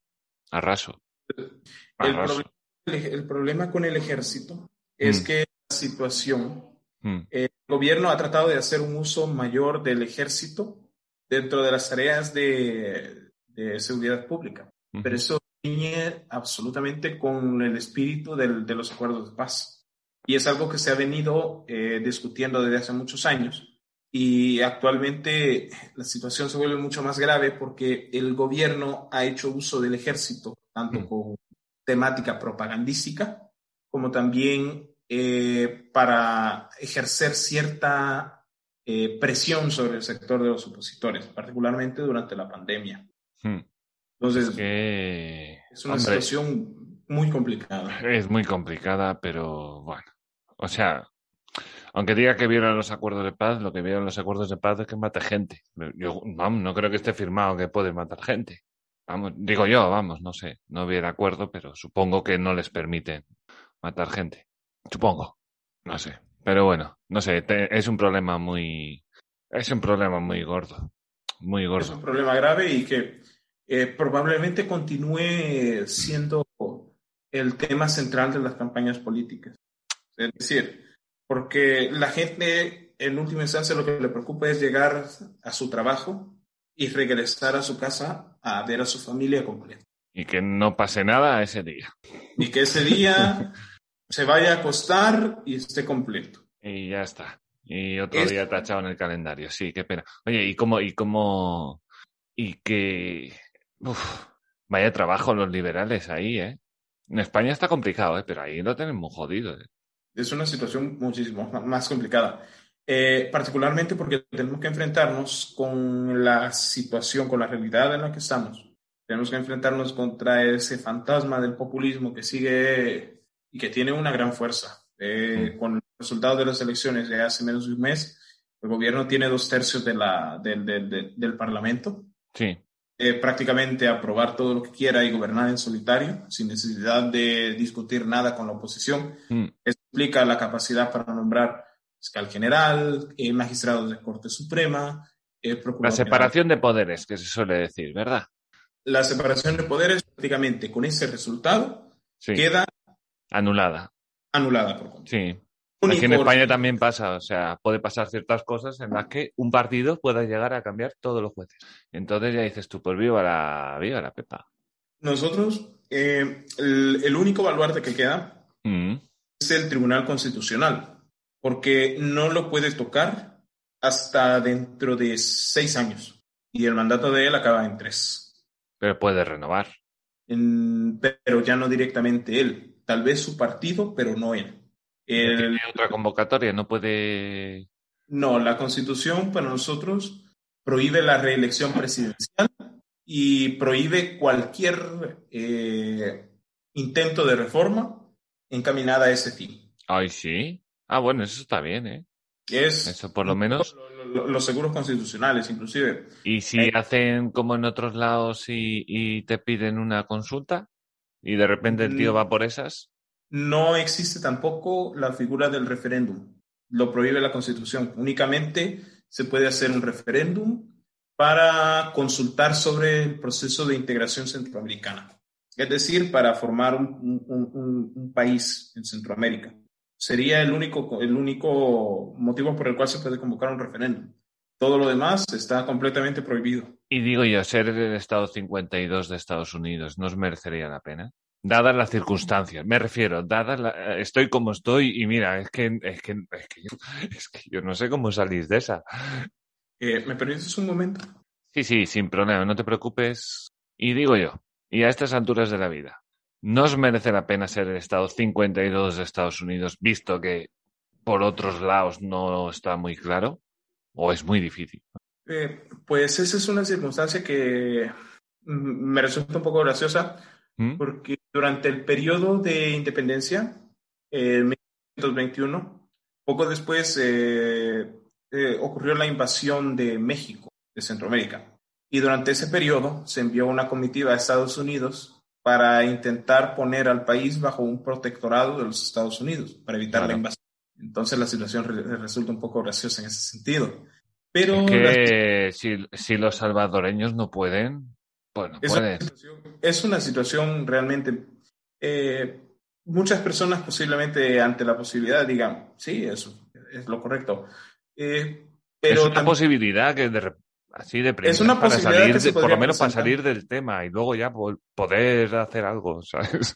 Arraso. El, Arraso. proble- el, el problema con el ejército es Mm. que la situación Mm, El gobierno ha tratado de hacer un uso mayor del ejército dentro de las tareas de, de seguridad pública, ujú. pero eso riñe absolutamente con el espíritu del- de los acuerdos de paz. Y es algo que se ha venido eh, discutiendo desde hace muchos años. Y actualmente la situación se vuelve mucho más grave porque el gobierno ha hecho uso del ejército, tanto con temática propagandística como también eh, para ejercer cierta eh, presión sobre el sector de los opositores, particularmente durante la pandemia. Mm. Entonces, es una hombre, situación muy complicada. es muy complicada, pero bueno. O sea, aunque diga que violan los acuerdos de paz, lo que violan los acuerdos de paz es que mate gente. Yo, vamos, no creo que esté firmado que puede matar gente. Vamos, digo yo, vamos, no sé, no vi el acuerdo, pero supongo que no les permiten matar gente. Supongo, no sé. Pero bueno, no sé, te- es un problema muy, es un problema muy gordo, muy Es gordo. un problema grave y que eh, probablemente continúe siendo el tema central de las campañas políticas. Es decir, porque la gente en última instancia lo que le preocupa es llegar a su trabajo y regresar a su casa a ver a su familia completa. Y que no pase nada ese día. Y que ese día se vaya a acostar y esté completo. Y ya está. Y otro Es- día tachado en el calendario. Sí, qué pena. Oye, ¿y cómo, y cómo, y que, uf, vaya trabajo los liberales ahí, ¿eh? En España está complicado, ¿eh? Pero ahí lo tenemos jodido, ¿eh? Es una situación muchísimo más complicada. Eh, particularmente porque tenemos que enfrentarnos con la situación, con la realidad en la que estamos. Tenemos que enfrentarnos contra ese fantasma del populismo que sigue y que tiene una gran fuerza. Eh, Con los resultados de las elecciones de hace menos de un mes, el gobierno tiene dos tercios de la, del- del- del- Parlamento Sí, eh, prácticamente aprobar todo lo que quiera y gobernar en solitario, sin necesidad de discutir nada con la oposición. Mm, Esto implica la capacidad para nombrar fiscal general, eh, magistrados de Corte Suprema, eh, La separación de poderes, que se suele decir, ¿verdad? general. La separación de poderes, prácticamente con ese resultado, Sí, queda anulada. anulada por completo. Sí. Único- Aquí en España también pasa, o sea, puede pasar ciertas cosas en las que un partido pueda llegar a cambiar todos los jueces. Entonces ya dices tú, pues viva la, viva la Pepa. Nosotros, eh, el, el único baluarte que queda Mm, es el Tribunal Constitucional, porque no lo puede tocar hasta dentro de seis años y el mandato de él acaba en tres. pero puede renovar. En- pero ya no directamente él, tal vez su partido, pero no él. El- Tiene otra convocatoria, no puede. no, la Constitución para nosotros prohíbe la reelección presidencial y prohíbe cualquier eh, intento de reforma encaminada a ese fin. Ay, sí. Ah, bueno, eso está bien, ¿eh? Es Eso por lo menos. lo- lo- los seguros constitucionales, inclusive. Y si Eh. hacen como en otros lados y, y te piden una consulta y de repente el tío va por esas. No existe tampoco la figura del referéndum. Lo prohíbe la Constitución. Únicamente se puede hacer un referéndum para consultar sobre el proceso de integración centroamericana. es decir, para formar un, un, un, país en Centroamérica. Sería el único, el único motivo por el cual se puede convocar un referéndum. Todo lo demás está completamente prohibido. Y digo yo, ser el Estado 52 de Estados Unidos, ¿nos merecería la pena? Dadas las circunstancias, me refiero, dadas la, estoy como estoy y mira, es que, es que, es que, yo, es que yo no sé cómo salís de esa. Eh, ¿Me permites un momento? Sí, sí, sin problema, no te preocupes. Y digo yo, y a estas alturas de la vida, ¿no os merece la pena ser el Estado 52 de Estados Unidos, visto que por otros lados no está muy claro? ¿O es muy difícil? Eh, pues esa es una circunstancia que me resulta un poco graciosa, ¿Mm? porque durante el periodo de independencia, en 1921, poco después eh, eh, ocurrió la invasión de México, de Centroamérica. Y durante ese periodo se envió una comitiva a Estados Unidos para intentar poner al país bajo un protectorado de los Estados Unidos, para evitar la invasión. Entonces la situación resulta un poco graciosa en ese sentido. Pero que si, si, los salvadoreños no pueden, bueno, es, pueden. Una situación, es una situación realmente... Eh, muchas personas posiblemente ante la posibilidad digan, sí, eso es lo correcto. Eh, pero es una posibilidad que de, así de es una para salir de, por lo menos para salir del tema y luego ya poder hacer algo, ¿sabes?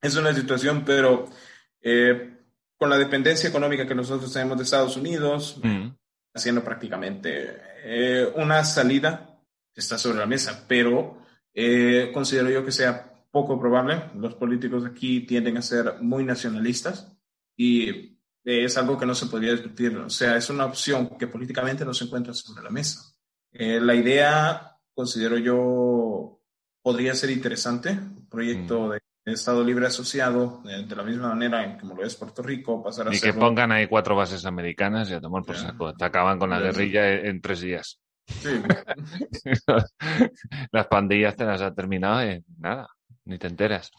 Es una situación, pero eh, con la dependencia económica que nosotros tenemos de Estados Unidos, mm. haciendo prácticamente eh, una salida que está sobre la mesa, pero eh, considero yo que sea poco probable. Los políticos aquí tienden a ser muy nacionalistas y es algo que no se podría discutir. O sea, es una opción que políticamente no se encuentra sobre la mesa. Eh, la idea, considero yo, podría ser interesante. Un proyecto mm. de Estado Libre Asociado, de, la misma manera en como lo es Puerto Rico, pasar a Y que pongan ahí cuatro bases americanas y a tomar por saco. Te acaban con la guerrilla en, tres días. Sí. las pandillas te las ha terminado y nada, ni te enteras.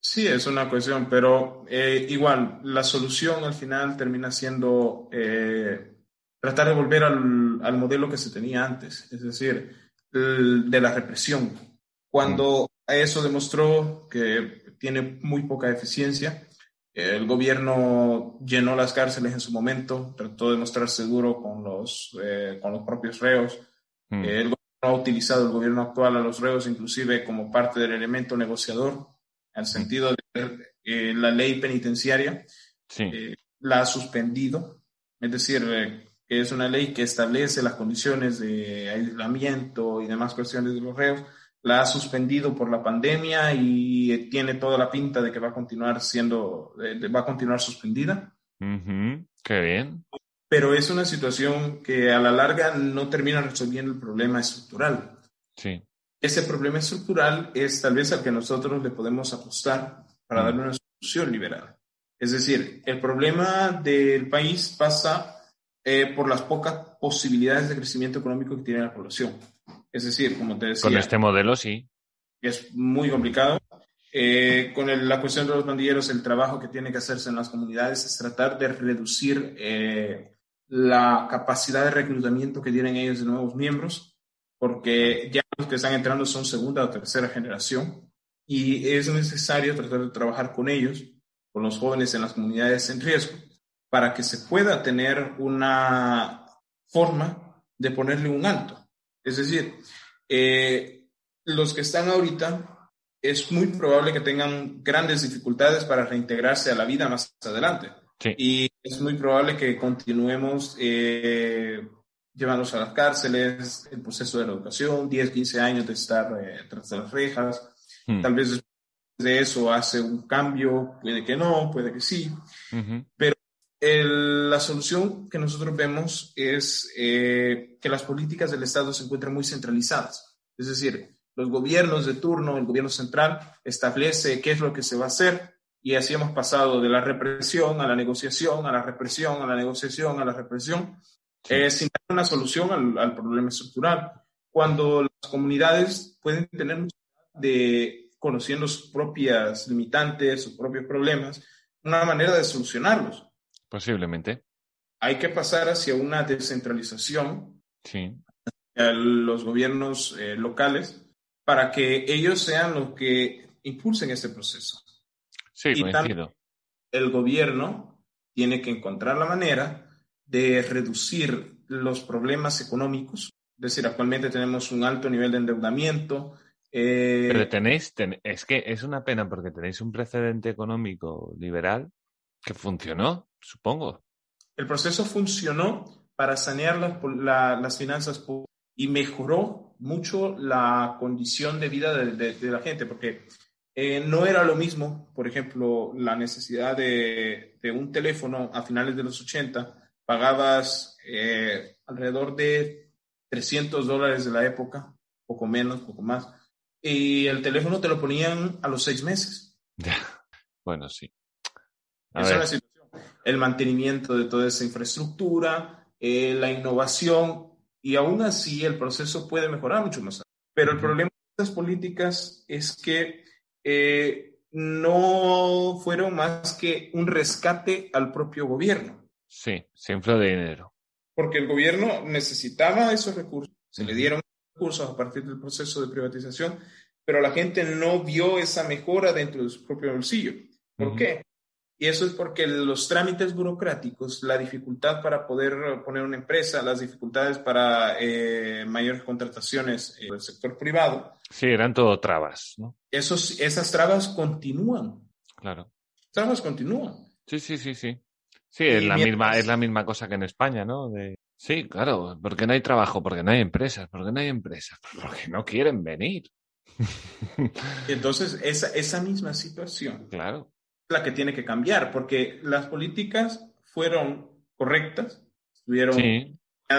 Sí, es una cuestión, pero eh, igual, la solución al final termina siendo eh, tratar de volver al, al, modelo que se tenía antes, es decir, el, de la represión. Cuando eso demostró que tiene muy poca eficiencia, el gobierno llenó las cárceles en su momento, trató de mostrarse duro con los, eh, con los propios reos. Mm. el gobierno ha utilizado el gobierno actual a los reos inclusive como parte del elemento negociador al sentido de eh, la ley penitenciaria, eh, la ha suspendido, es decir, eh, que es una ley que establece las condiciones de aislamiento y demás cuestiones de los reos, la ha suspendido por la pandemia y tiene toda la pinta de que va a continuar siendo, va a continuar suspendida. Qué bien. Pero es una situación que a la larga no termina resolviendo el problema estructural. Sí. Ese problema estructural es tal vez al que nosotros le podemos apostar para mm. darle una solución liberal. Es decir, el problema del país pasa eh, por las pocas posibilidades de crecimiento económico que tiene la población. Es decir, como te decía. Con este modelo, sí. Es muy complicado. Eh, con el, la cuestión de los pandilleros, el trabajo que tiene que hacerse en las comunidades es tratar de reducir eh, la capacidad de reclutamiento que tienen ellos de nuevos miembros porque ya los que están entrando son segunda o tercera generación y es necesario tratar de trabajar con ellos, con los jóvenes en las comunidades en riesgo, para que se pueda tener una forma de ponerle un alto. Es decir, eh, los que están ahorita es muy probable que tengan grandes dificultades para reintegrarse a la vida más adelante. Y es muy probable que continuemos eh, llevarlos a las cárceles, el proceso de reeducación, 10, 15 años de estar eh, tras las rejas. Hmm. Tal vez después de eso hace un cambio, puede que no, puede que sí. Pero la solución que nosotros vemos es eh, que las políticas del Estado se encuentran muy centralizadas. Es decir, los gobiernos de turno, el gobierno central establece qué es lo que se va a hacer y así hemos pasado de la represión a la negociación, a la represión, a la negociación, a la represión, eh, sin dar una solución al, problema estructural. Cuando las comunidades pueden tener de conociendo sus propias limitantes, sus propios problemas, una manera de solucionarlos. Posiblemente. Hay que pasar hacia una descentralización sí. a los gobiernos eh, locales para que ellos sean los que impulsen este proceso. Sí, Y coincido. El gobierno tiene que encontrar la manera de reducir los problemas económicos. Es decir, actualmente tenemos un alto nivel de endeudamiento. eh, Pero tenéis, ten- es que es una pena porque tenéis un precedente económico liberal que funcionó, supongo. el proceso funcionó para sanear la- las finanzas públicas y mejoró mucho la condición de vida de, de- de la gente, porque eh, no era lo mismo, por ejemplo, la necesidad de, de un teléfono a finales de los 80, pagabas eh, alrededor de 300 dólares de la época, poco menos, poco más, y el teléfono te lo ponían a los seis meses. Bueno, sí. A Esa es la situación. El mantenimiento de toda esa infraestructura, eh, la innovación, y aún así el proceso puede mejorar mucho más. Pero el problema de estas políticas es que eh, no fueron más que un rescate al propio gobierno, sí, se infló de dinero. porque el gobierno necesitaba esos recursos, se le dieron recursos a partir del proceso de privatización, pero la gente no vio esa mejora dentro de su propio bolsillo. ¿Por qué? Y eso es porque los trámites burocráticos, la dificultad para poder poner una empresa, las dificultades para eh, mayores contrataciones eh, del sector privado, Sí, eran todo trabas, ¿no? esos, esas trabas continúan. Claro. Trabas continúan. Sí, sí, sí, sí. Sí, es Y la mientras- misma, es la misma cosa que en España, ¿no? De... Sí, claro, porque no hay trabajo, porque no hay empresas, porque no hay empresas, porque no quieren venir. Entonces, esa, esa misma situación Claro. La que tiene que cambiar, porque las políticas fueron correctas, estuvieron Sí,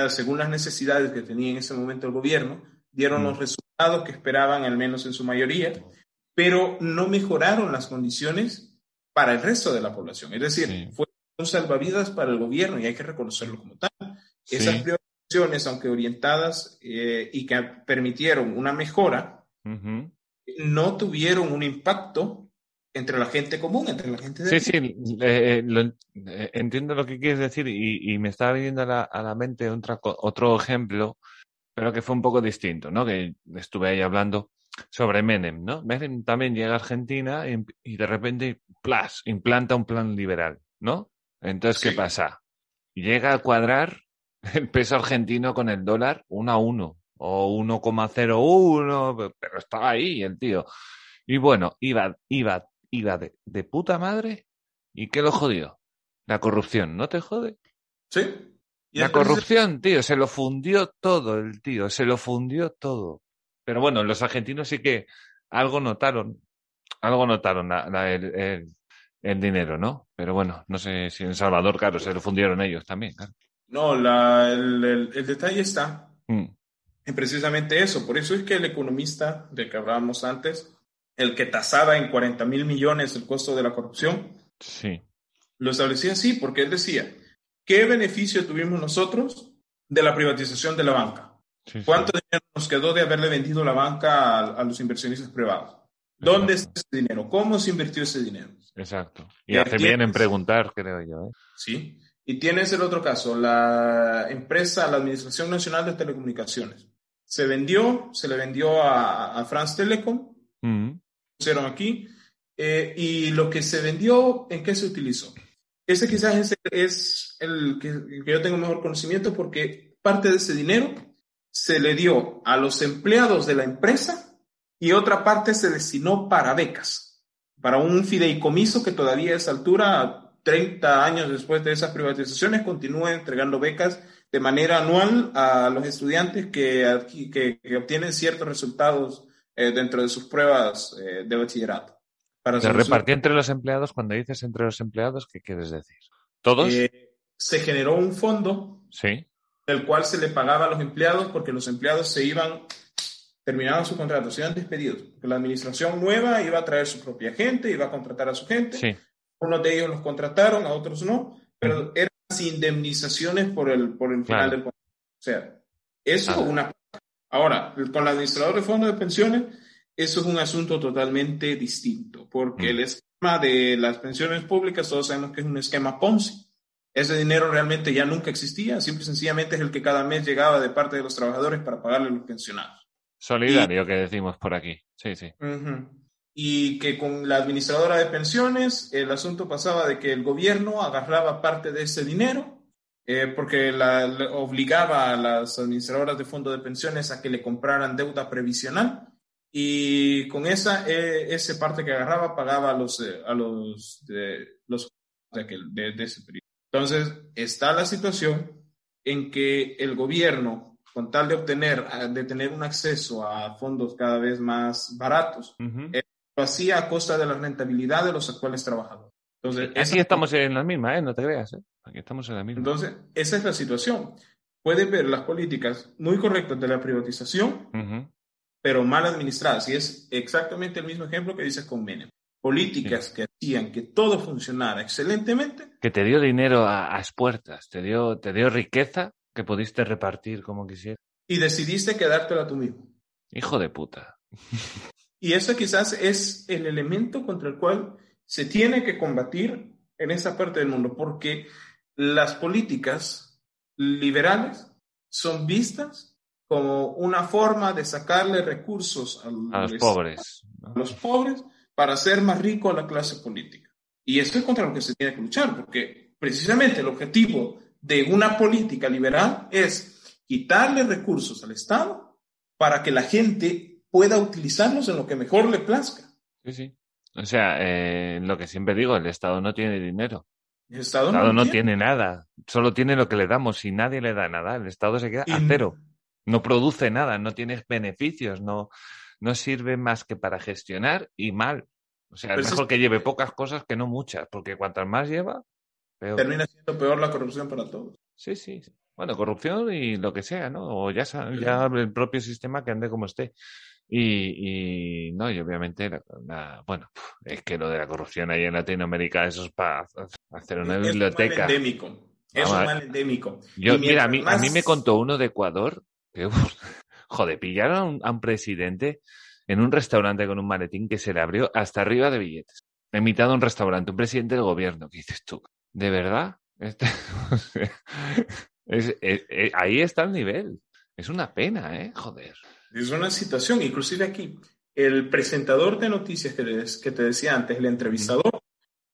según las necesidades que tenía en ese momento el gobierno, dieron Mm. los resultados que esperaban, al menos en su mayoría, pero no mejoraron las condiciones para el resto de la población. Es decir, Sí. fue un salvavidas para el gobierno y hay que reconocerlo como tal. Esas sí. privatizaciones, aunque orientadas eh, y que permitieron una mejora, Ujú. no tuvieron un impacto entre la gente común, entre la gente de Sí, sí, eh, eh, lo eh, entiendo lo que quieres decir y, y me estaba viniendo a la, a la mente otra otro ejemplo, pero que fue un poco distinto, ¿no? Que estuve ahí hablando sobre Menem, ¿no? Menem también llega a Argentina y, y de repente, plas, implanta un plan liberal, ¿no? Entonces, ¿qué pasa? Llega a cuadrar el peso argentino con el dólar uno a uno o 1,01, pero estaba ahí el tío. Y bueno, iba, iba, iba de, de puta madre. ¿Y qué lo jodió? La corrupción, ¿no te jode? Sí. Y La corrupción, tío, se lo fundió todo el tío, se lo fundió todo. Pero bueno, los argentinos sí que algo notaron, algo notaron la- la- el, el- el dinero, ¿no? Pero bueno, no sé si en Salvador, claro, se lo fundieron ellos también, claro. No, la- el, el- el detalle está Mm, en precisamente eso. Por eso es que el economista del que hablábamos antes, el que tasaba en 40 mil millones el costo de la corrupción, sí, lo establecía así, porque él decía, ¿qué beneficio tuvimos nosotros de la privatización de la banca? sí, sí. ¿Cuánto dinero nos quedó de haberle vendido la banca a, a los inversionistas privados? ¿Dónde está ese dinero? ¿Cómo se invirtió ese dinero? Exacto. Y Y hace bien en preguntar, creo yo, ¿eh? ¿Sí? Y tienes el otro caso, la empresa, la Administración Nacional de Telecomunicaciones. Se vendió, se le vendió a, a France Telecom, pusieron aquí, eh, y lo que se vendió, ¿en qué se utilizó? Ese quizás es, el, que, que yo tengo mejor conocimiento porque parte de ese dinero se le dio a los empleados de la empresa y otra parte se destinó para becas, para un fideicomiso que todavía a esa altura, 30 años después de esas privatizaciones, continúa entregando becas de manera anual a los estudiantes que, que obtienen ciertos resultados eh, dentro de sus pruebas eh, de bachillerato. Para Se solucionar- repartió entre los empleados. Cuando dices entre los empleados, ¿qué quieres decir? ¿Todos? Eh, se generó un fondo sí. del cual se le pagaba a los empleados porque los empleados se iban, terminaban su contrato, se iban despedidos. Porque la administración nueva iba a traer su propia gente, iba a contratar a su gente. Sí. Unos de ellos los contrataron, a otros no, pero eran las indemnizaciones por el, por el final Claro. del contrato. O sea, eso Ah. una. Ahora, con el administrador de fondos de pensiones, eso es un asunto totalmente distinto, porque Mm. el esquema de las pensiones públicas, todos sabemos que es un esquema Ponzi. Ese dinero realmente ya nunca existía, simple y sencillamente es el que cada mes llegaba de parte de los trabajadores para pagarle a los pensionados. Solidario que decimos por aquí. Sí, sí. Ujú. y que con la administradora de pensiones el asunto pasaba de que el gobierno agarraba parte de ese dinero eh, porque la, la obligaba a las administradoras de fondos de pensiones a que le compraran deuda previsional y con esa eh, ese parte que agarraba pagaba a los eh, a los de los de, aquel- de- de ese periodo. Entonces está la situación en que el gobierno con tal de obtener de tener un acceso a fondos cada vez más baratos Ujú. lo hacía a costa de la rentabilidad de los actuales trabajadores. Entonces, Aquí esa- estamos en la misma, ¿eh? No te creas, ¿eh? Aquí estamos en la misma. entonces, esa es la situación. Puede ver las políticas muy correctas de la privatización, pero mal administradas. Y es exactamente el mismo ejemplo que dices con Menem. Políticas que hacían que todo funcionara excelentemente Que te dio dinero a, a expuertas, te dio, te dio riqueza que pudiste repartir como quisieras. y decidiste quedártela tú mismo. Hijo de puta. Y eso quizás es el elemento contra el cual se tiene que combatir en esa parte del mundo, porque las políticas liberales son vistas como una forma de sacarle recursos A los pobres. a los pobres para hacer más rico a la clase política. Y esto es contra lo que se tiene que luchar, porque precisamente el objetivo de una política liberal es quitarle recursos al Estado para que la gente pueda utilizarlos en lo que mejor le plazca. Sí, sí. O sea, eh, lo que siempre digo, el Estado no tiene dinero. El Estado, El Estado lo no tiene nada. Solo tiene lo que le damos. Si nadie le da nada, el Estado se queda a Y- cero. No produce nada, no tiene beneficios, no, no sirve más que para gestionar y mal. O sea, es mejor es- que lleve pocas cosas que no muchas, porque cuantas más lleva, peor. Termina siendo peor la corrupción para todos. Sí, sí. sí. Bueno, corrupción y lo que sea, ¿no? O ya, ya el propio sistema que ande como esté. Y, y no, y obviamente, la, la- bueno, es que lo de la corrupción ahí en Latinoamérica, eso es para hacer una Es un mal biblioteca. endémico. Es Vamos un mal endémico. Yo, Y mira, a mí, a mí me contó uno de Ecuador que, joder, pillaron a un, a un presidente en un restaurante con un maletín que se le abrió hasta arriba de billetes. En mitad de un restaurante, un presidente del gobierno. ¿Qué dices tú? ¿De verdad? Este- es- es- ahí está el nivel. Es una pena, ¿eh? Joder. Es una situación, inclusive aquí, el presentador de noticias que, des- que te decía antes, el entrevistador,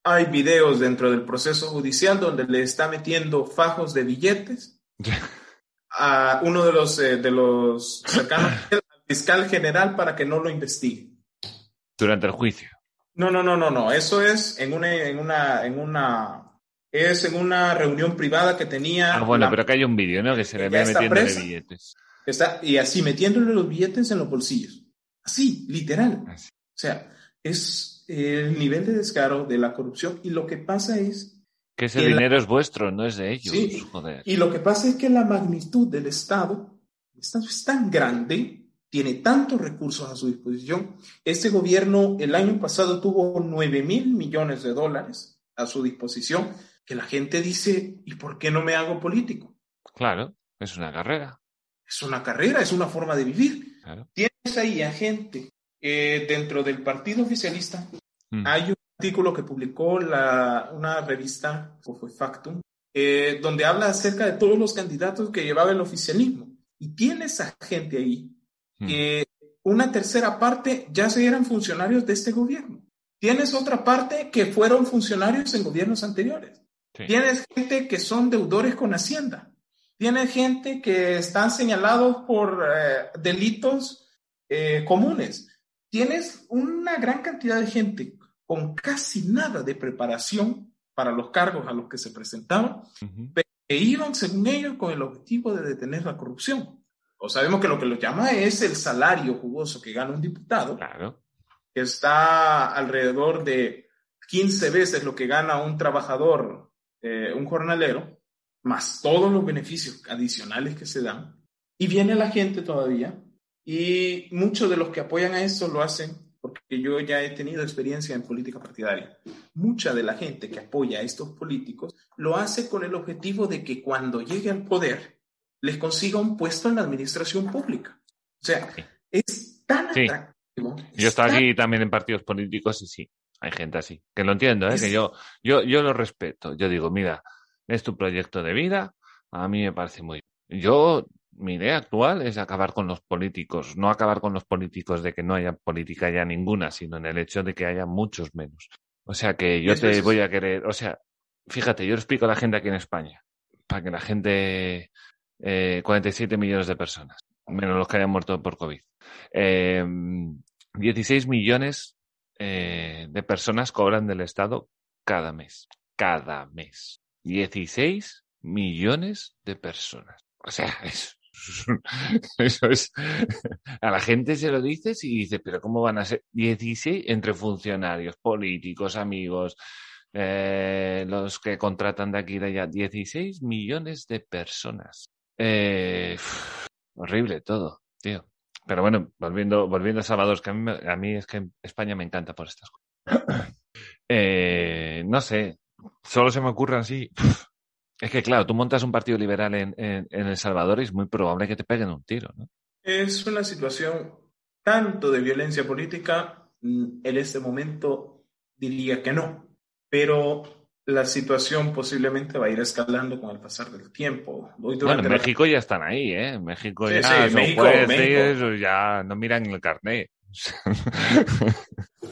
hay videos dentro del proceso judicial donde le está metiendo fajos de billetes a uno de los, eh, de los cercanos al fiscal general para que no lo investigue. Durante el juicio. No, no, no, no, no. Eso es en una, en una, en una, es en una reunión privada que tenía. Ah, bueno, la- pero que hay un vídeo, ¿no? Que se le ve está metiéndole presa. billetes. Está, y así metiéndole los billetes en los bolsillos. Así, literal. Así. O sea, es el nivel de descaro de la corrupción y lo que pasa es, Que ese la- dinero es vuestro, no es de ellos. Sí. Joder. y lo que pasa es que la magnitud del Estado, el Estado es tan grande, tiene tantos recursos a su disposición. Este gobierno el año pasado tuvo 9 mil millones de dólares a su disposición, que la gente dice, ¿y por qué no me hago político? Claro, es una carrera. Es una carrera, es una forma de vivir. Claro. Tienes ahí a gente eh, dentro del partido oficialista. Mm. Hay un artículo que publicó la, una revista, o fue Factum, eh, donde habla acerca de todos los candidatos que llevaba el oficialismo. Y tienes a gente ahí Mm. que una tercera parte ya se eran funcionarios de este gobierno. Tienes otra parte que fueron funcionarios en gobiernos anteriores. Sí. Tienes gente que son deudores con Hacienda. Tienes gente que están señalados por eh, delitos eh, comunes. Tienes una gran cantidad de gente con casi nada de preparación para los cargos a los que se presentaban, Ujú. que iban, según ellos, con el objetivo de detener la corrupción. O sabemos que lo que lo llama es el salario jugoso que gana un diputado, Claro. que está alrededor de 15 veces lo que gana un trabajador, eh, un jornalero, más todos los beneficios adicionales que se dan. Y viene la gente todavía, y muchos de los que apoyan a esto lo hacen porque yo ya he tenido experiencia en política partidaria. Mucha de la gente que apoya a estos políticos lo hace con el objetivo de que cuando llegue al poder les consiga un puesto en la administración pública. O sea, es tan Sí. atractivo. Yo he es estado tan aquí también en partidos políticos y sí, hay gente así. Que lo entiendo, ¿eh? Es- Que yo, yo, yo lo respeto. Yo digo, mira, es tu proyecto de vida, a mí me parece muy. Yo mi idea actual es acabar con los políticos, no acabar con los políticos de que no haya política ya ninguna, sino en el hecho de que haya muchos menos. O sea que yo te voy a querer, o sea, fíjate, yo explico a la gente aquí en España, para que la gente, eh, 47 millones de personas, menos los que hayan muerto por COVID. Eh, 16 millones eh, de personas cobran del Estado cada mes. Cada mes. 16 millones de personas. O sea, eso, es. A la gente se lo dices y dice, pero ¿cómo van a ser 16 entre funcionarios, políticos, amigos, eh, los que contratan de aquí de allá? 16 millones de personas. Eh, horrible todo, tío. Pero bueno, volviendo, volviendo a Salvador, que a mí, a mí es que España me encanta por estas cosas. Eh, no sé, solo se me ocurre así. Es que claro, tú montas un partido liberal en, en, en, El Salvador y es muy probable que te peguen un tiro, ¿no? Es una situación tanto de violencia política, mm, en este momento diría que no, pero la situación posiblemente va a ir escalando con el pasar del tiempo. Hoy bueno, en México la... ya están ahí, ¿eh? En México sí, ya sí, son México, jueces, México. ya no miran el carnet.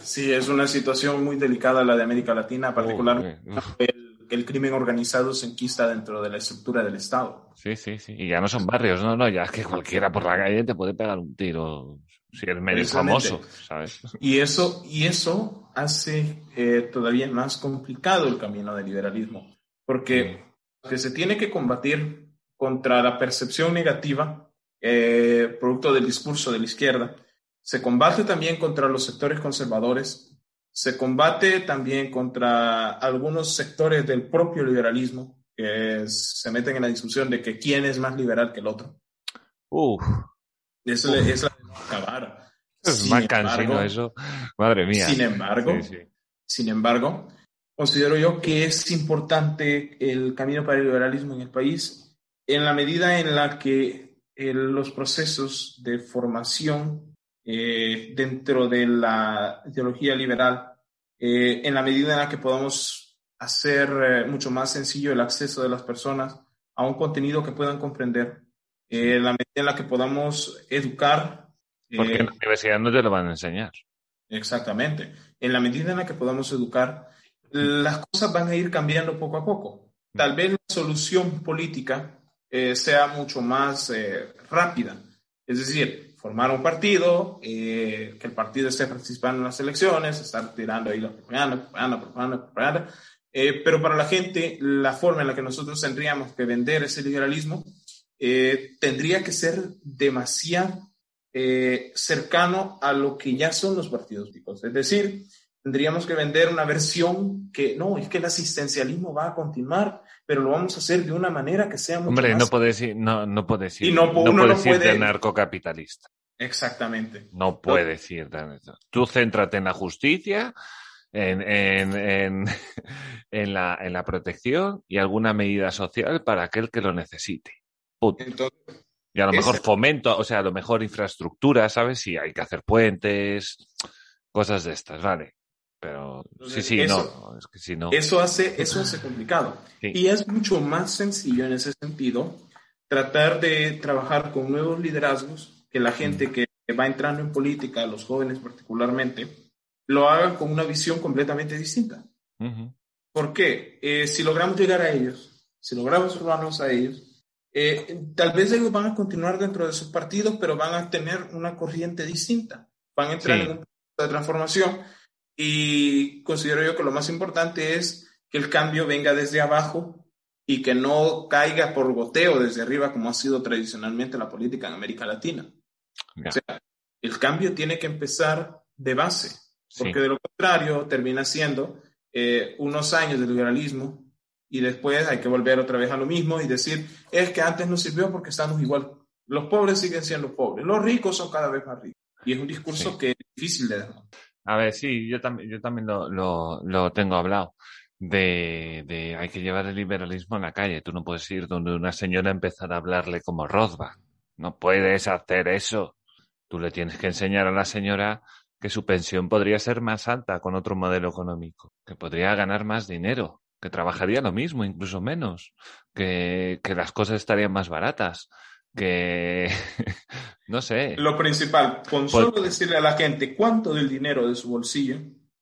Sí, es una situación muy delicada la de América Latina, particularmente uh, el, el, crimen organizado se enquista dentro de la estructura del Estado. Sí, sí, sí. Y ya no son barrios, no, no, ya es que cualquiera por la calle te puede pegar un tiro si eres medio famoso, ¿sabes? Y eso, y eso hace eh, todavía más complicado el camino del liberalismo, porque sí. que se tiene que combatir contra la percepción negativa eh, producto del discurso de la izquierda, se combate también contra los sectores conservadores, se combate también contra algunos sectores del propio liberalismo que se meten en la discusión de que quién es más liberal que el otro. Uf. Eso Uf. es la acabar. Es sin más cansino eso. Madre mía. Sin embargo, sí, sí. sin embargo, considero yo que es importante el camino para el liberalismo en el país en la medida en la que eh, los procesos de formación eh, dentro de la ideología liberal, eh, en la medida en la que podamos hacer eh, mucho más sencillo el acceso de las personas a un contenido que puedan comprender, en la medida en la que podamos educar. Porque en la universidad no te lo van a enseñar. Exactamente. En la medida en la que podamos educar, las cosas van a ir cambiando poco a poco. Tal vez la solución política eh, sea mucho más eh, rápida. Es decir, formar un partido, eh, que el partido esté participando en las elecciones, estar tirando ahí la propaganda, propaganda, propaganda, propaganda. Eh, pero para la gente, la forma en la que nosotros tendríamos que vender ese liberalismo eh, tendría que ser demasiado eh, cercano a lo que ya son los partidos políticos. Es decir, tendríamos que vender una versión que no, es que el asistencialismo va a continuar, pero lo vamos a hacer de una manera que sea mucho Hombre, más... no puedes ir, no, no puedes ir, Y no, no puedes no puede- de narcocapitalista. Exactamente. No puedes ir de Tú céntrate en la justicia, en, en, en, en la, en la protección y alguna medida social para aquel que lo necesite. Punto. Entonces, Y a lo mejor Ese- fomento, o sea, a lo mejor infraestructura, ¿sabes? Si hay que hacer puentes, cosas de estas, vale. Pero sí, sí, Eso- no, es que si no. Eso hace, eso hace complicado. Sí. Y es mucho más sencillo en ese sentido tratar de trabajar con nuevos liderazgos, que la gente que va entrando en política, los jóvenes particularmente, lo hagan con una visión completamente distinta. Ujú. ¿Por qué? Eh, si logramos llegar a ellos, si logramos formarnos a ellos, eh, tal vez ellos van a continuar dentro de sus partidos, pero van a tener una corriente distinta. Van a entrar Sí. en un proceso de transformación y considero yo que lo más importante es que el cambio venga desde abajo y que no caiga por goteo desde arriba como ha sido tradicionalmente la política en América Latina. O sea, el cambio tiene que empezar de base, Sí. porque de lo contrario termina siendo eh, unos años de liberalismo y después hay que volver otra vez a lo mismo y decir, es que antes nos sirvió porque estamos igual. Los pobres siguen siendo pobres, los ricos son cada vez más ricos. Y es un discurso Sí. que es difícil de dar. A ver, sí, yo también, yo también lo, lo, lo tengo hablado. De, de hay que llevar el liberalismo a la calle. Tú no puedes ir donde una señora empezar a hablarle como Rothbard. No puedes hacer eso. Tú le tienes que enseñar a la señora que su pensión podría ser más alta con otro modelo económico, que podría ganar más dinero, que trabajaría lo mismo, incluso menos, que, que las cosas estarían más baratas, que no sé. Lo principal, con Pues- solo decirle a la gente cuánto del dinero de su bolsillo,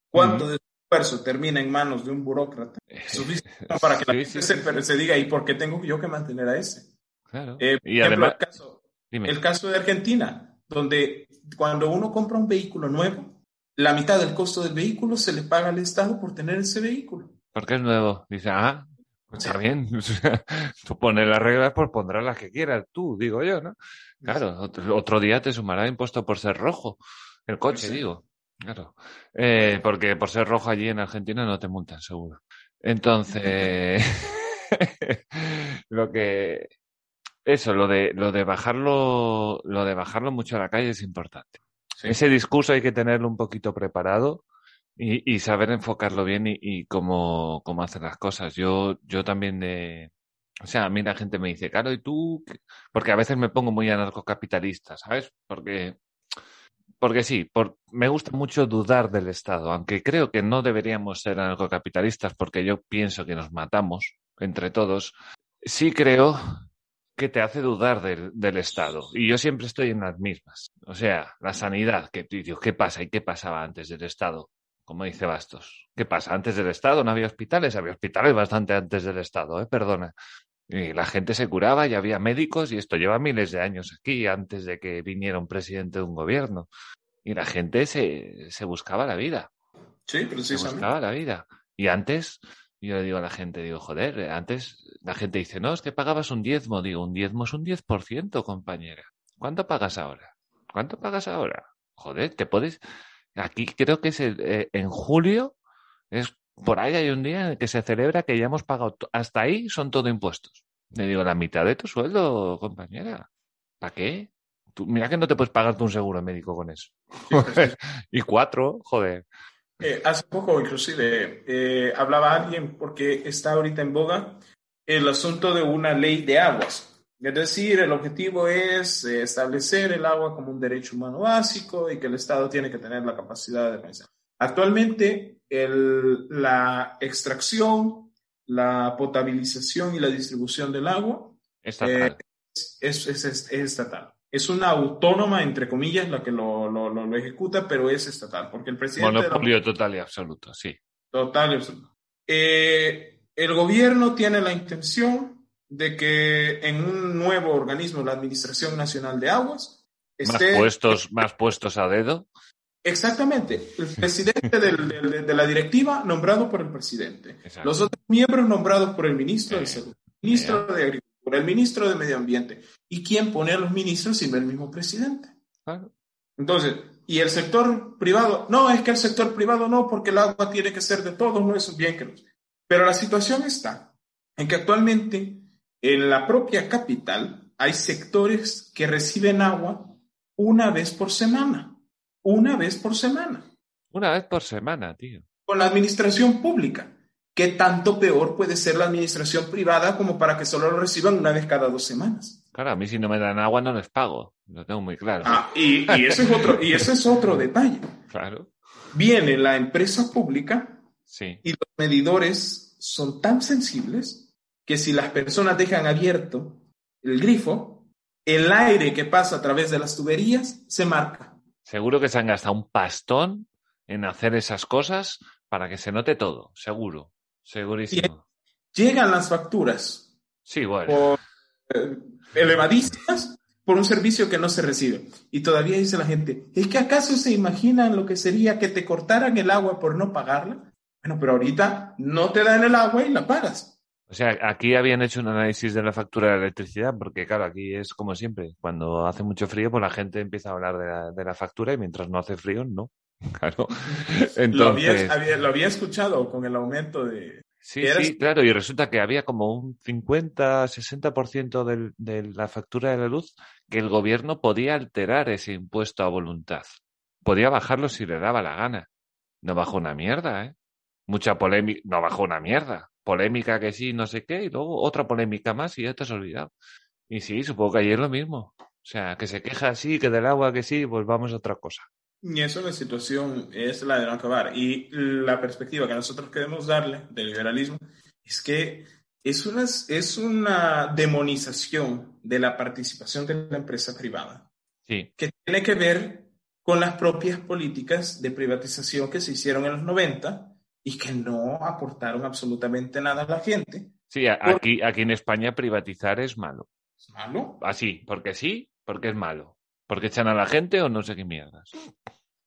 cuánto de su esfuerzo termina en manos de un burócrata, es suficiente para que la Sí, gente sí, se, sí. diga, ¿y por qué tengo yo que mantener a ese? Claro. Eh, por y ejemplo, además, el, caso, dime. el caso de Argentina, donde cuando uno compra un vehículo nuevo, la mitad del costo del vehículo se le paga al Estado por tener ese vehículo. Porque es nuevo. Dice, ah, pues está bien. tú pones las reglas, pues pondrás las que quieras tú, digo yo, ¿no? Claro, otro, otro día te sumará impuesto por ser rojo. El coche, Sí. digo. Claro. Eh, porque por ser rojo allí en Argentina no te multan, seguro. Entonces, lo que, eso, lo de, lo de bajarlo, lo de bajarlo mucho a la calle es importante. Sí. Ese discurso hay que tenerlo un poquito preparado y, y saber enfocarlo bien y, y cómo, cómo hacer las cosas. Yo, yo también de, o sea, a mí la gente me dice, claro, ¿y tú? qué?". Porque a veces me pongo muy anarcocapitalista, ¿sabes? Porque, porque sí, por, me gusta mucho dudar del Estado, aunque creo que no deberíamos ser anarcocapitalistas porque yo pienso que nos matamos entre todos. Sí creo que te hace dudar del, del Estado. Y yo siempre estoy en las mismas. O sea, la sanidad, que Dios, ¿qué pasa? ¿Y qué pasaba antes del Estado? Como dice Bastos. ¿Qué pasa? Antes del Estado no había hospitales, había hospitales bastante antes del Estado, ¿eh? Perdona. Y la gente se curaba y había médicos y esto lleva miles de años aquí, antes de que viniera un presidente de un gobierno. Y la gente se, se buscaba la vida Sí, se precisamente. buscaba la vida. Y antes, yo le digo a la gente, digo, joder, eh, antes la gente dice, no, es que pagabas un diezmo. Digo, un diezmo es un 10%, compañera. ¿Cuánto pagas ahora? ¿Cuánto pagas ahora? Joder, te puedes... Aquí creo que es el, eh, en julio, es por ahí hay un día en el que se celebra que ya hemos pagado, hasta ahí son todo impuestos. Le digo, la mitad de tu sueldo, compañera. ¿Para qué? Tú, mira que no te puedes pagarte un seguro médico con eso. Y cuatro, joder. Eh, hace poco, inclusive, eh, hablaba alguien porque está ahorita en boga el asunto de una ley de aguas. Es decir, el objetivo es eh, establecer el agua como un derecho humano básico y que el Estado tiene que tener la capacidad de pensar. Actualmente, el- la extracción, la potabilización y la distribución del agua Estatal. es, es- es- es- es estatal. Es una autónoma, entre comillas, la que lo, lo- lo- lo ejecuta, pero es estatal, porque el presidente... de la- Monopolio total y absoluto, sí. Total y absoluto. Eh, el gobierno tiene la intención de que en un nuevo organismo, la Administración Nacional de Aguas, Más puestos, más puestos a dedo. exactamente el presidente del- del- de, la directiva nombrado por el presidente, los otros miembros nombrados por el ministro de Eh, Salud, el ministro de Agricultura, el ministro de Medio Ambiente. ¿Y quién pone a los ministros sino el mismo presidente? Claro. Entonces, ¿y el sector privado? No, es que el sector privado no, porque el agua tiene que ser de todos, no es un bien que nos... Pero la situación está en que actualmente en la propia capital hay sectores que reciben agua una vez por semana. Una vez por semana. Una vez por semana, tío. Con la administración pública. ¿Qué tanto peor puede ser la administración privada como para que solo lo reciban una vez cada dos semanas? Claro, a mí si no me dan agua no les pago. Lo tengo muy claro. Ah, y, y ese es otro, y ese es otro detalle. Claro. Viene la empresa pública Sí. y los medidores son tan sensibles que si las personas dejan abierto el grifo, el aire que pasa a través de las tuberías se marca. Seguro que se han gastado un pastón en hacer esas cosas para que se note todo. Seguro. Segurísimo. Llegan las facturas Sí, bueno. por, eh, elevadísimas por un servicio que no se recibe. Y todavía dice la gente, ¿es que acaso se imaginan lo que sería que te cortaran el agua por no pagarla? Bueno, pero ahorita no te dan el agua y la pagas. O sea, aquí habían hecho un análisis de la factura de electricidad, porque claro, aquí es como siempre. Cuando hace mucho frío, pues la gente empieza a hablar de la, de la factura y mientras no hace frío, no. Claro. Lo había, Entonces, había- lo había escuchado con el aumento de... sí, sí, claro, y resulta que había como un 50, 60% del, de la factura de la luz que el gobierno podía alterar ese impuesto a voluntad. Podía bajarlo si le daba la gana. No bajó una mierda, ¿eh? Mucha polémica, no bajó una mierda. Polémica que sí, no sé qué, y luego otra polémica más y ya te has olvidado. Y sí, supongo que ayer lo mismo. O sea, que se queja así, que del agua que sí, pues vamos a otra cosa. Y eso la situación es la de no acabar. Y la perspectiva que nosotros queremos darle del liberalismo es que es una, es una demonización de la participación de la empresa privada. Sí. Que tiene que ver con las propias políticas de privatización que se hicieron en los 90 y que no aportaron absolutamente nada a la gente. Sí, aquí, aquí en España privatizar es malo. ¿Es malo? Así, porque sí, porque es malo. Porque echan a la gente o no sé qué mierdas.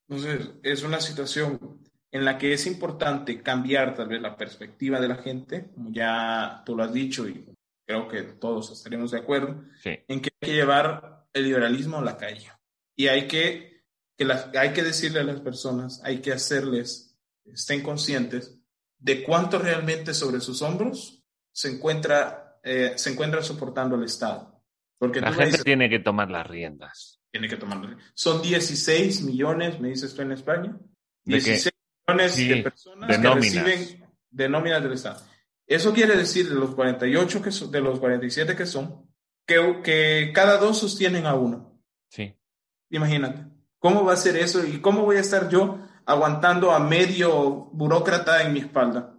Entonces, es una situación en la que es importante cambiar tal vez la perspectiva de la gente, como ya tú lo has dicho y creo que todos estaremos de acuerdo, Sí. en que hay que llevar el liberalismo a la calle. Y hay que, que la- hay que decirle a las personas, hay que hacerles, estén conscientes de cuánto realmente sobre sus hombros se encuentra, eh, se encuentra soportando el Estado. Porque La gente dices, tiene que tomar las riendas. Tiene que tomarlo. Son 16 millones, me dices tú en España. ¿De qué? 16 millones Sí, de personas de que nóminas. reciben de nóminas del Estado. Eso quiere decir de los 48 que son, de los 47 que son, que, que cada dos sostienen a uno. Sí. Imagínate. ¿Cómo va a ser eso? ¿Y cómo voy a estar yo aguantando a medio burócrata en mi espalda?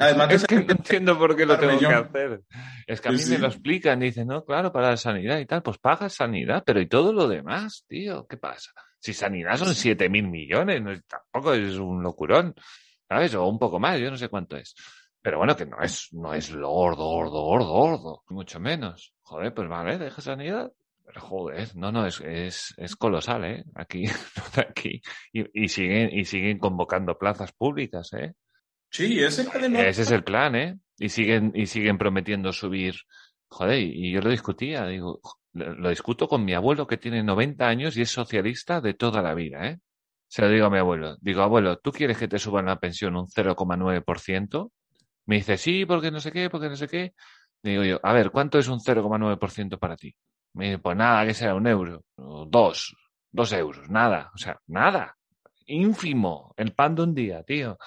Además de Es que no entiendo por qué lo tengo que hacer. Es que a mí Sí, me lo explican dicen, no, claro, para la sanidad y tal, pues pagas sanidad, pero ¿y todo lo demás, tío? ¿Qué pasa? Si sanidad son siete mil millones, no tampoco es un locurón, ¿sabes? O un poco más, yo no sé cuánto es. Pero bueno, que no es, no es lo gordo, gordo, gordo, gordo, mucho menos. Joder, pues vale, deja sanidad. Pero joder, no, no, es, es, es colosal, ¿eh? Aquí, aquí. Y, y siguen, y siguen convocando plazas públicas, ¿eh? Sí, ese es el Ese es el plan, ¿eh? Y siguen, y siguen prometiendo subir. Joder, y yo lo discutía, digo, lo discuto con mi abuelo que tiene 90 años y es socialista de toda la vida, ¿eh? Se lo digo a mi abuelo. Digo, abuelo, ¿tú quieres que te suban la pensión un 0,9%? Me dice, sí, porque no sé qué, porque no sé qué. Digo yo, a ver, ¿cuánto es un 0,9% para ti? Me dice, pues nada, que será un euro, dos, dos euros, nada, o sea, nada, ínfimo, el pan de un día, tío.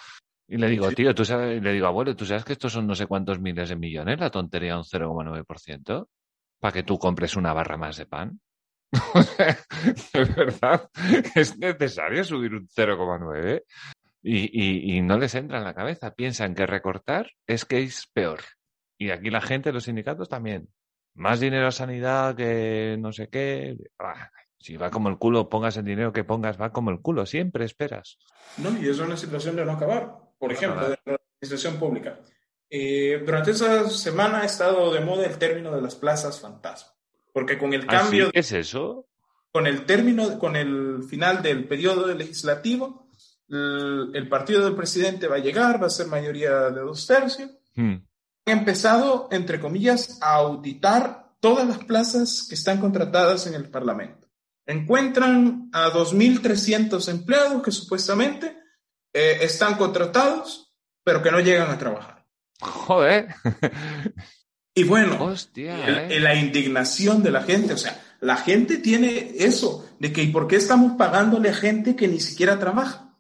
Y le digo, Sí. tío, tú sabes, le digo, abuelo, ¿tú sabes que estos son no sé cuántos miles de millones, la tontería un 0,9%? Para que tú compres una barra más de pan. ¿De verdad? ¿Es necesario subir un 0,9? Y, y, y no les entra en la cabeza. Piensan que recortar es que es peor. Y aquí la gente, los sindicatos también. Más dinero a sanidad que no sé qué. Ah, si va como el culo, pongas el dinero que pongas, va como el culo. Siempre esperas. No, y es una situación de no acabar. Por ejemplo, de la administración pública. Eh, durante esa semana ha estado de moda el término de las plazas fantasma. Porque con el ¿Ah, sí? cambio, ¿Qué es eso? con el término, con el final del periodo legislativo, el, el partido del presidente va a llegar, va a ser mayoría de dos tercios. Hmm. Han empezado, entre comillas, a auditar todas las plazas que están contratadas en el Parlamento. Encuentran a 2.300 empleados que supuestamente eh, están contratados, pero que no llegan a trabajar. Joder. Y bueno, Hostia, el- ¿eh? la indignación de la gente, o sea, la gente tiene eso, de que ¿y por qué estamos pagándole a gente que ni siquiera trabaja?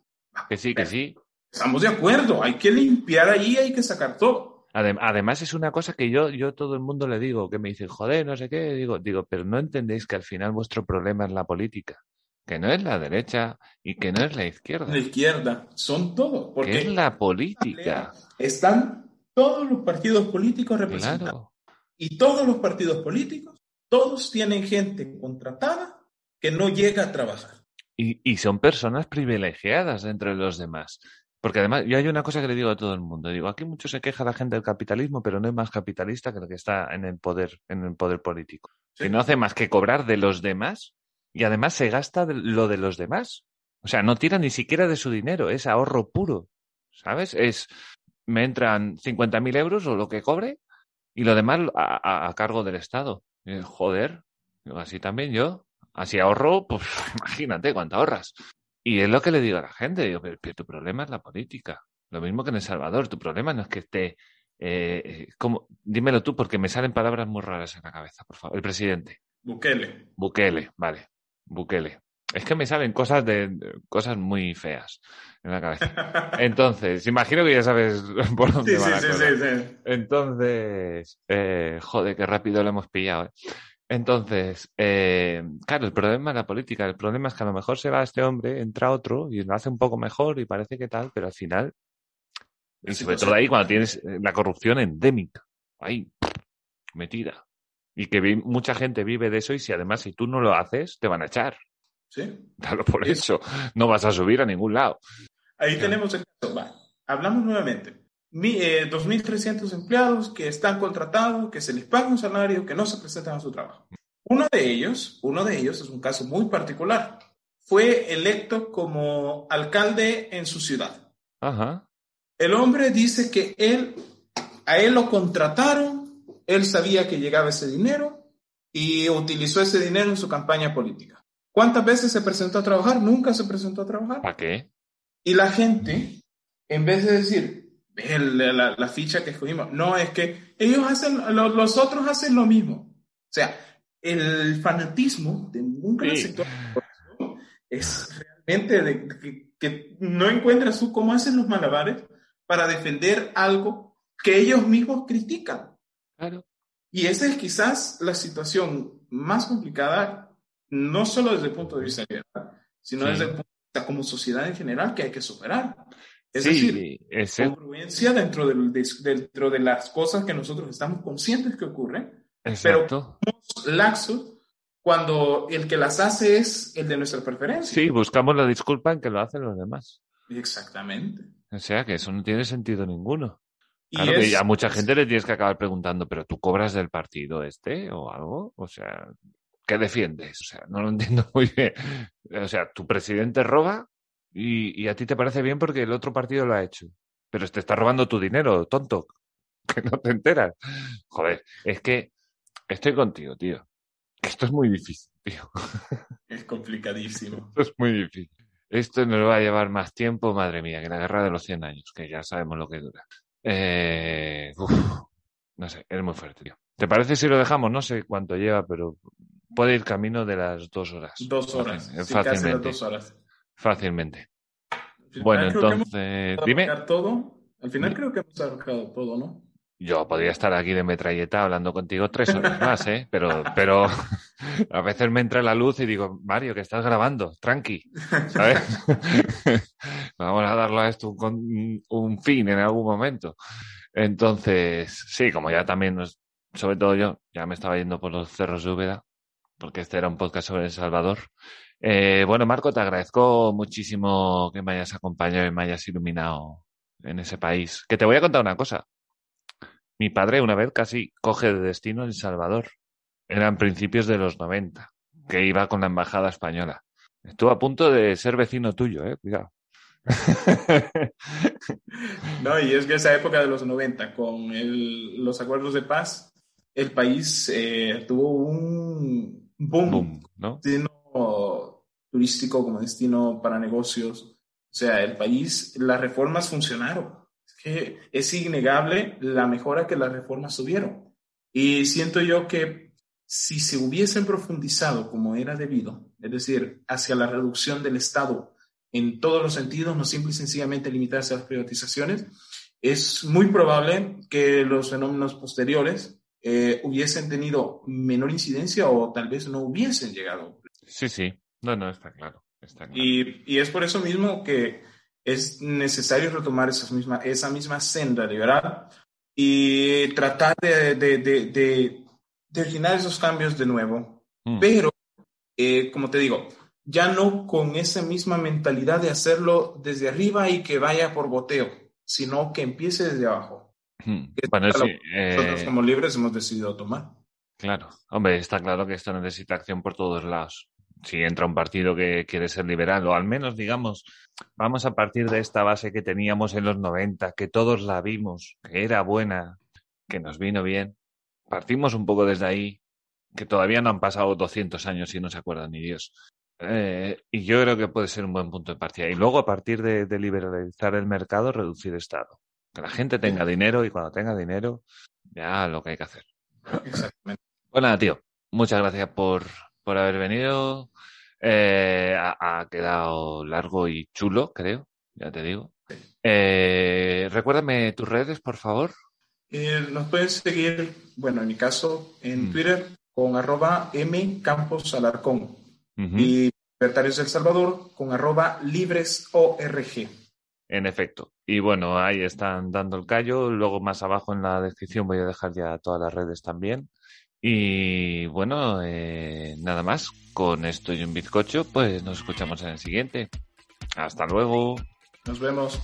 Que sí, que sí. Estamos de acuerdo, hay que limpiar ahí, hay que sacar todo. Adem- Además es una cosa que yo, yo todo el mundo le digo, que me dicen, joder, no sé qué, digo, digo, pero no entendéis que al final vuestro problema es la política, que no es la derecha y que no es la izquierda, La izquierda, son todo, que porque es la política. están todos los partidos políticos representados. Claro. Y todos los partidos políticos, todos tienen gente contratada que no llega a trabajar. Y, y son personas privilegiadas entre los demás. Porque además, yo hay una cosa que le digo a todo el mundo. Digo, aquí mucho se queja la gente del capitalismo, pero no hay más capitalista que el que está en el poder, en el poder político. Sí. Que no hace más que cobrar de los demás y además se gasta lo de los demás. O sea, no tira ni siquiera de su dinero, es ahorro puro. ¿Sabes? Es, me entran 50.000 euros o lo que cobre y lo demás a, a- a cargo del Estado. Y, joder, así también yo. Así ahorro, pues imagínate cuánto ahorras. Y es lo que le digo a la gente, digo, pero, pero tu problema es la política. Lo mismo que en El Salvador, tu problema no es que esté... Eh, como, dímelo tú, porque me salen palabras muy raras en la cabeza, por favor. El presidente. Bukele. Bukele, vale. Bukele. Es que me salen cosas de, cosas muy feas en la cabeza. Entonces, imagino que ya sabes por dónde Sí, va sí, la sí, cosa. sí, sí. Entonces, eh, joder, qué rápido lo hemos pillado. ¿eh? Entonces, eh, claro, el problema es la política. El problema es que a lo mejor se va este hombre, entra otro y lo hace un poco mejor y parece que tal, pero al final, y sobre todo ahí cuando tienes eh, la corrupción endémica. ahí metida. Y que vi- mucha gente vive de eso y si además si tú no lo haces, te van a echar. ¿sí? Claro, por Es- eso no vas a subir a ningún lado. Ahí tenemos el caso. Va, hablamos nuevamente. Mi, eh, 2.300 empleados que están contratados, que se les paga un salario, que no se presentan a su trabajo. Uno de ellos, uno de ellos es un caso muy particular. Fue electo como alcalde en su ciudad. Ajá. El hombre dice que él, a él lo contrataron, él sabía que llegaba ese dinero y utilizó ese dinero en su campaña política. ¿Cuántas veces se presentó a trabajar? Nunca se presentó a trabajar. ¿Para qué? Y la gente, en vez de decir, "El- la, la ficha que escogimos, no, es que ellos hacen, lo- los otros hacen lo mismo. O sea, el fanatismo de un gran Sí. sector es realmente de, que, que no encuentras tú cómo hacen los malabares para defender algo que ellos mismos critican. Claro. Y esa es quizás la situación más complicada, no solo desde el punto de vista liberal, sino Sí. desde el punto de vista como sociedad en general que hay que superar. Es sí, decir, ese- congruencia dentro, del- de, dentro de las cosas que nosotros estamos conscientes que ocurren, exacto. laxos, cuando el que las hace es el de nuestra preferencia. Sí, buscamos la disculpa en que lo hacen los demás. Exactamente. O sea, que eso no tiene sentido ninguno. Y Claro que a mucha gente le tienes que acabar preguntando, ¿pero tú cobras del partido este o algo? O sea, ¿qué defiendes? O sea, no lo entiendo muy bien. O sea, tu presidente roba y, y a ti te parece bien porque el otro partido lo ha hecho. Pero te está robando tu dinero, tonto. Que no te enteras. Joder, es que estoy contigo, tío. Esto es muy difícil, tío. es complicadísimo. Esto es muy difícil. Esto nos va a llevar más tiempo, madre mía, que la guerra de los 100 años, que ya sabemos lo que dura. Eh, uf, no sé, es muy fuerte, tío. ¿Te parece si lo dejamos? No sé cuánto lleva, pero puede ir camino de las dos horas. Dos horas. Fácil- sí, casi las fácilmente. dos horas. Fácilmente. Bueno, entonces, dime. todo. Al final creo que hemos abarcado todo, ¿no? Yo podría estar aquí de metralleta hablando contigo tres horas más, ¿eh? Pero, pero a veces me entra la luz y digo, Mario, que estás grabando, tranqui, ¿sabes? Vamos a darle a esto un, un fin en algún momento. Entonces, sí, como ya también, sobre todo yo, ya me estaba yendo por los cerros de Úbeda, porque este era un podcast sobre El Salvador. Eh, bueno, Marco, te agradezco muchísimo que me hayas acompañado y me hayas iluminado en ese país. Que te voy a contar una cosa. Mi padre una vez casi coge de destino El Salvador. Eran principios de los 90, que iba con la embajada española. Estuvo a punto de ser vecino tuyo, eh, cuidado. No, y es que esa época de los 90, con el- los acuerdos de paz, el país eh, tuvo un boom, Boom, ¿no? destino turístico como destino para negocios. O sea, el país, las reformas funcionaron. Es que es innegable la mejora que las reformas tuvieron. Y siento yo que si se hubiesen profundizado como era debido, es decir, hacia la reducción del Estado en todos los sentidos, no simple y sencillamente limitarse a las privatizaciones, es muy probable que los fenómenos posteriores eh, hubiesen tenido menor incidencia o tal vez no hubiesen llegado. Sí, sí. No, no, está claro. Está claro. Y, y es por eso mismo que es necesario retomar esas misma, esa misma senda liberal y tratar de, de, de, originar esos cambios de nuevo. Mm. Pero, eh, como te digo, ya no con esa misma mentalidad de hacerlo desde arriba y que vaya por boteo, sino que empiece desde abajo. Mm. Bueno, sí. Nosotros eh, como libres hemos decidido tomar. Claro, hombre, está claro que esto necesita acción por todos lados. Si entra un partido que quiere ser liberal, o al menos, digamos, vamos a partir de esta base que teníamos en los 90, que todos la vimos, que era buena, que nos vino bien. Partimos un poco desde ahí, que todavía no han pasado 200 años y no se acuerdan ni Dios. Eh, y yo creo que puede ser un buen punto de partida. Y luego, a partir de, de liberalizar el mercado, reducir Estado. Que la gente tenga dinero y cuando tenga dinero, ya lo que hay que hacer. Exactamente. Pues nada, tío. Muchas gracias por, por haber venido. Eh, ha, ha quedado largo y chulo, creo. Ya te digo. Eh, recuérdame tus redes, por favor. Eh, nos pueden seguir, bueno, en mi caso, en Mm. Twitter con arroba mcamposalarcón Ujú. y Libertarios del Salvador con arroba libresorg. En efecto. Y bueno, ahí están dando el callo. Luego más abajo en la descripción voy a dejar ya todas las redes también. Y bueno, eh, nada más. Con esto y un bizcocho, pues nos escuchamos en el siguiente. Hasta luego. Nos vemos.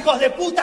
Hijos de puta,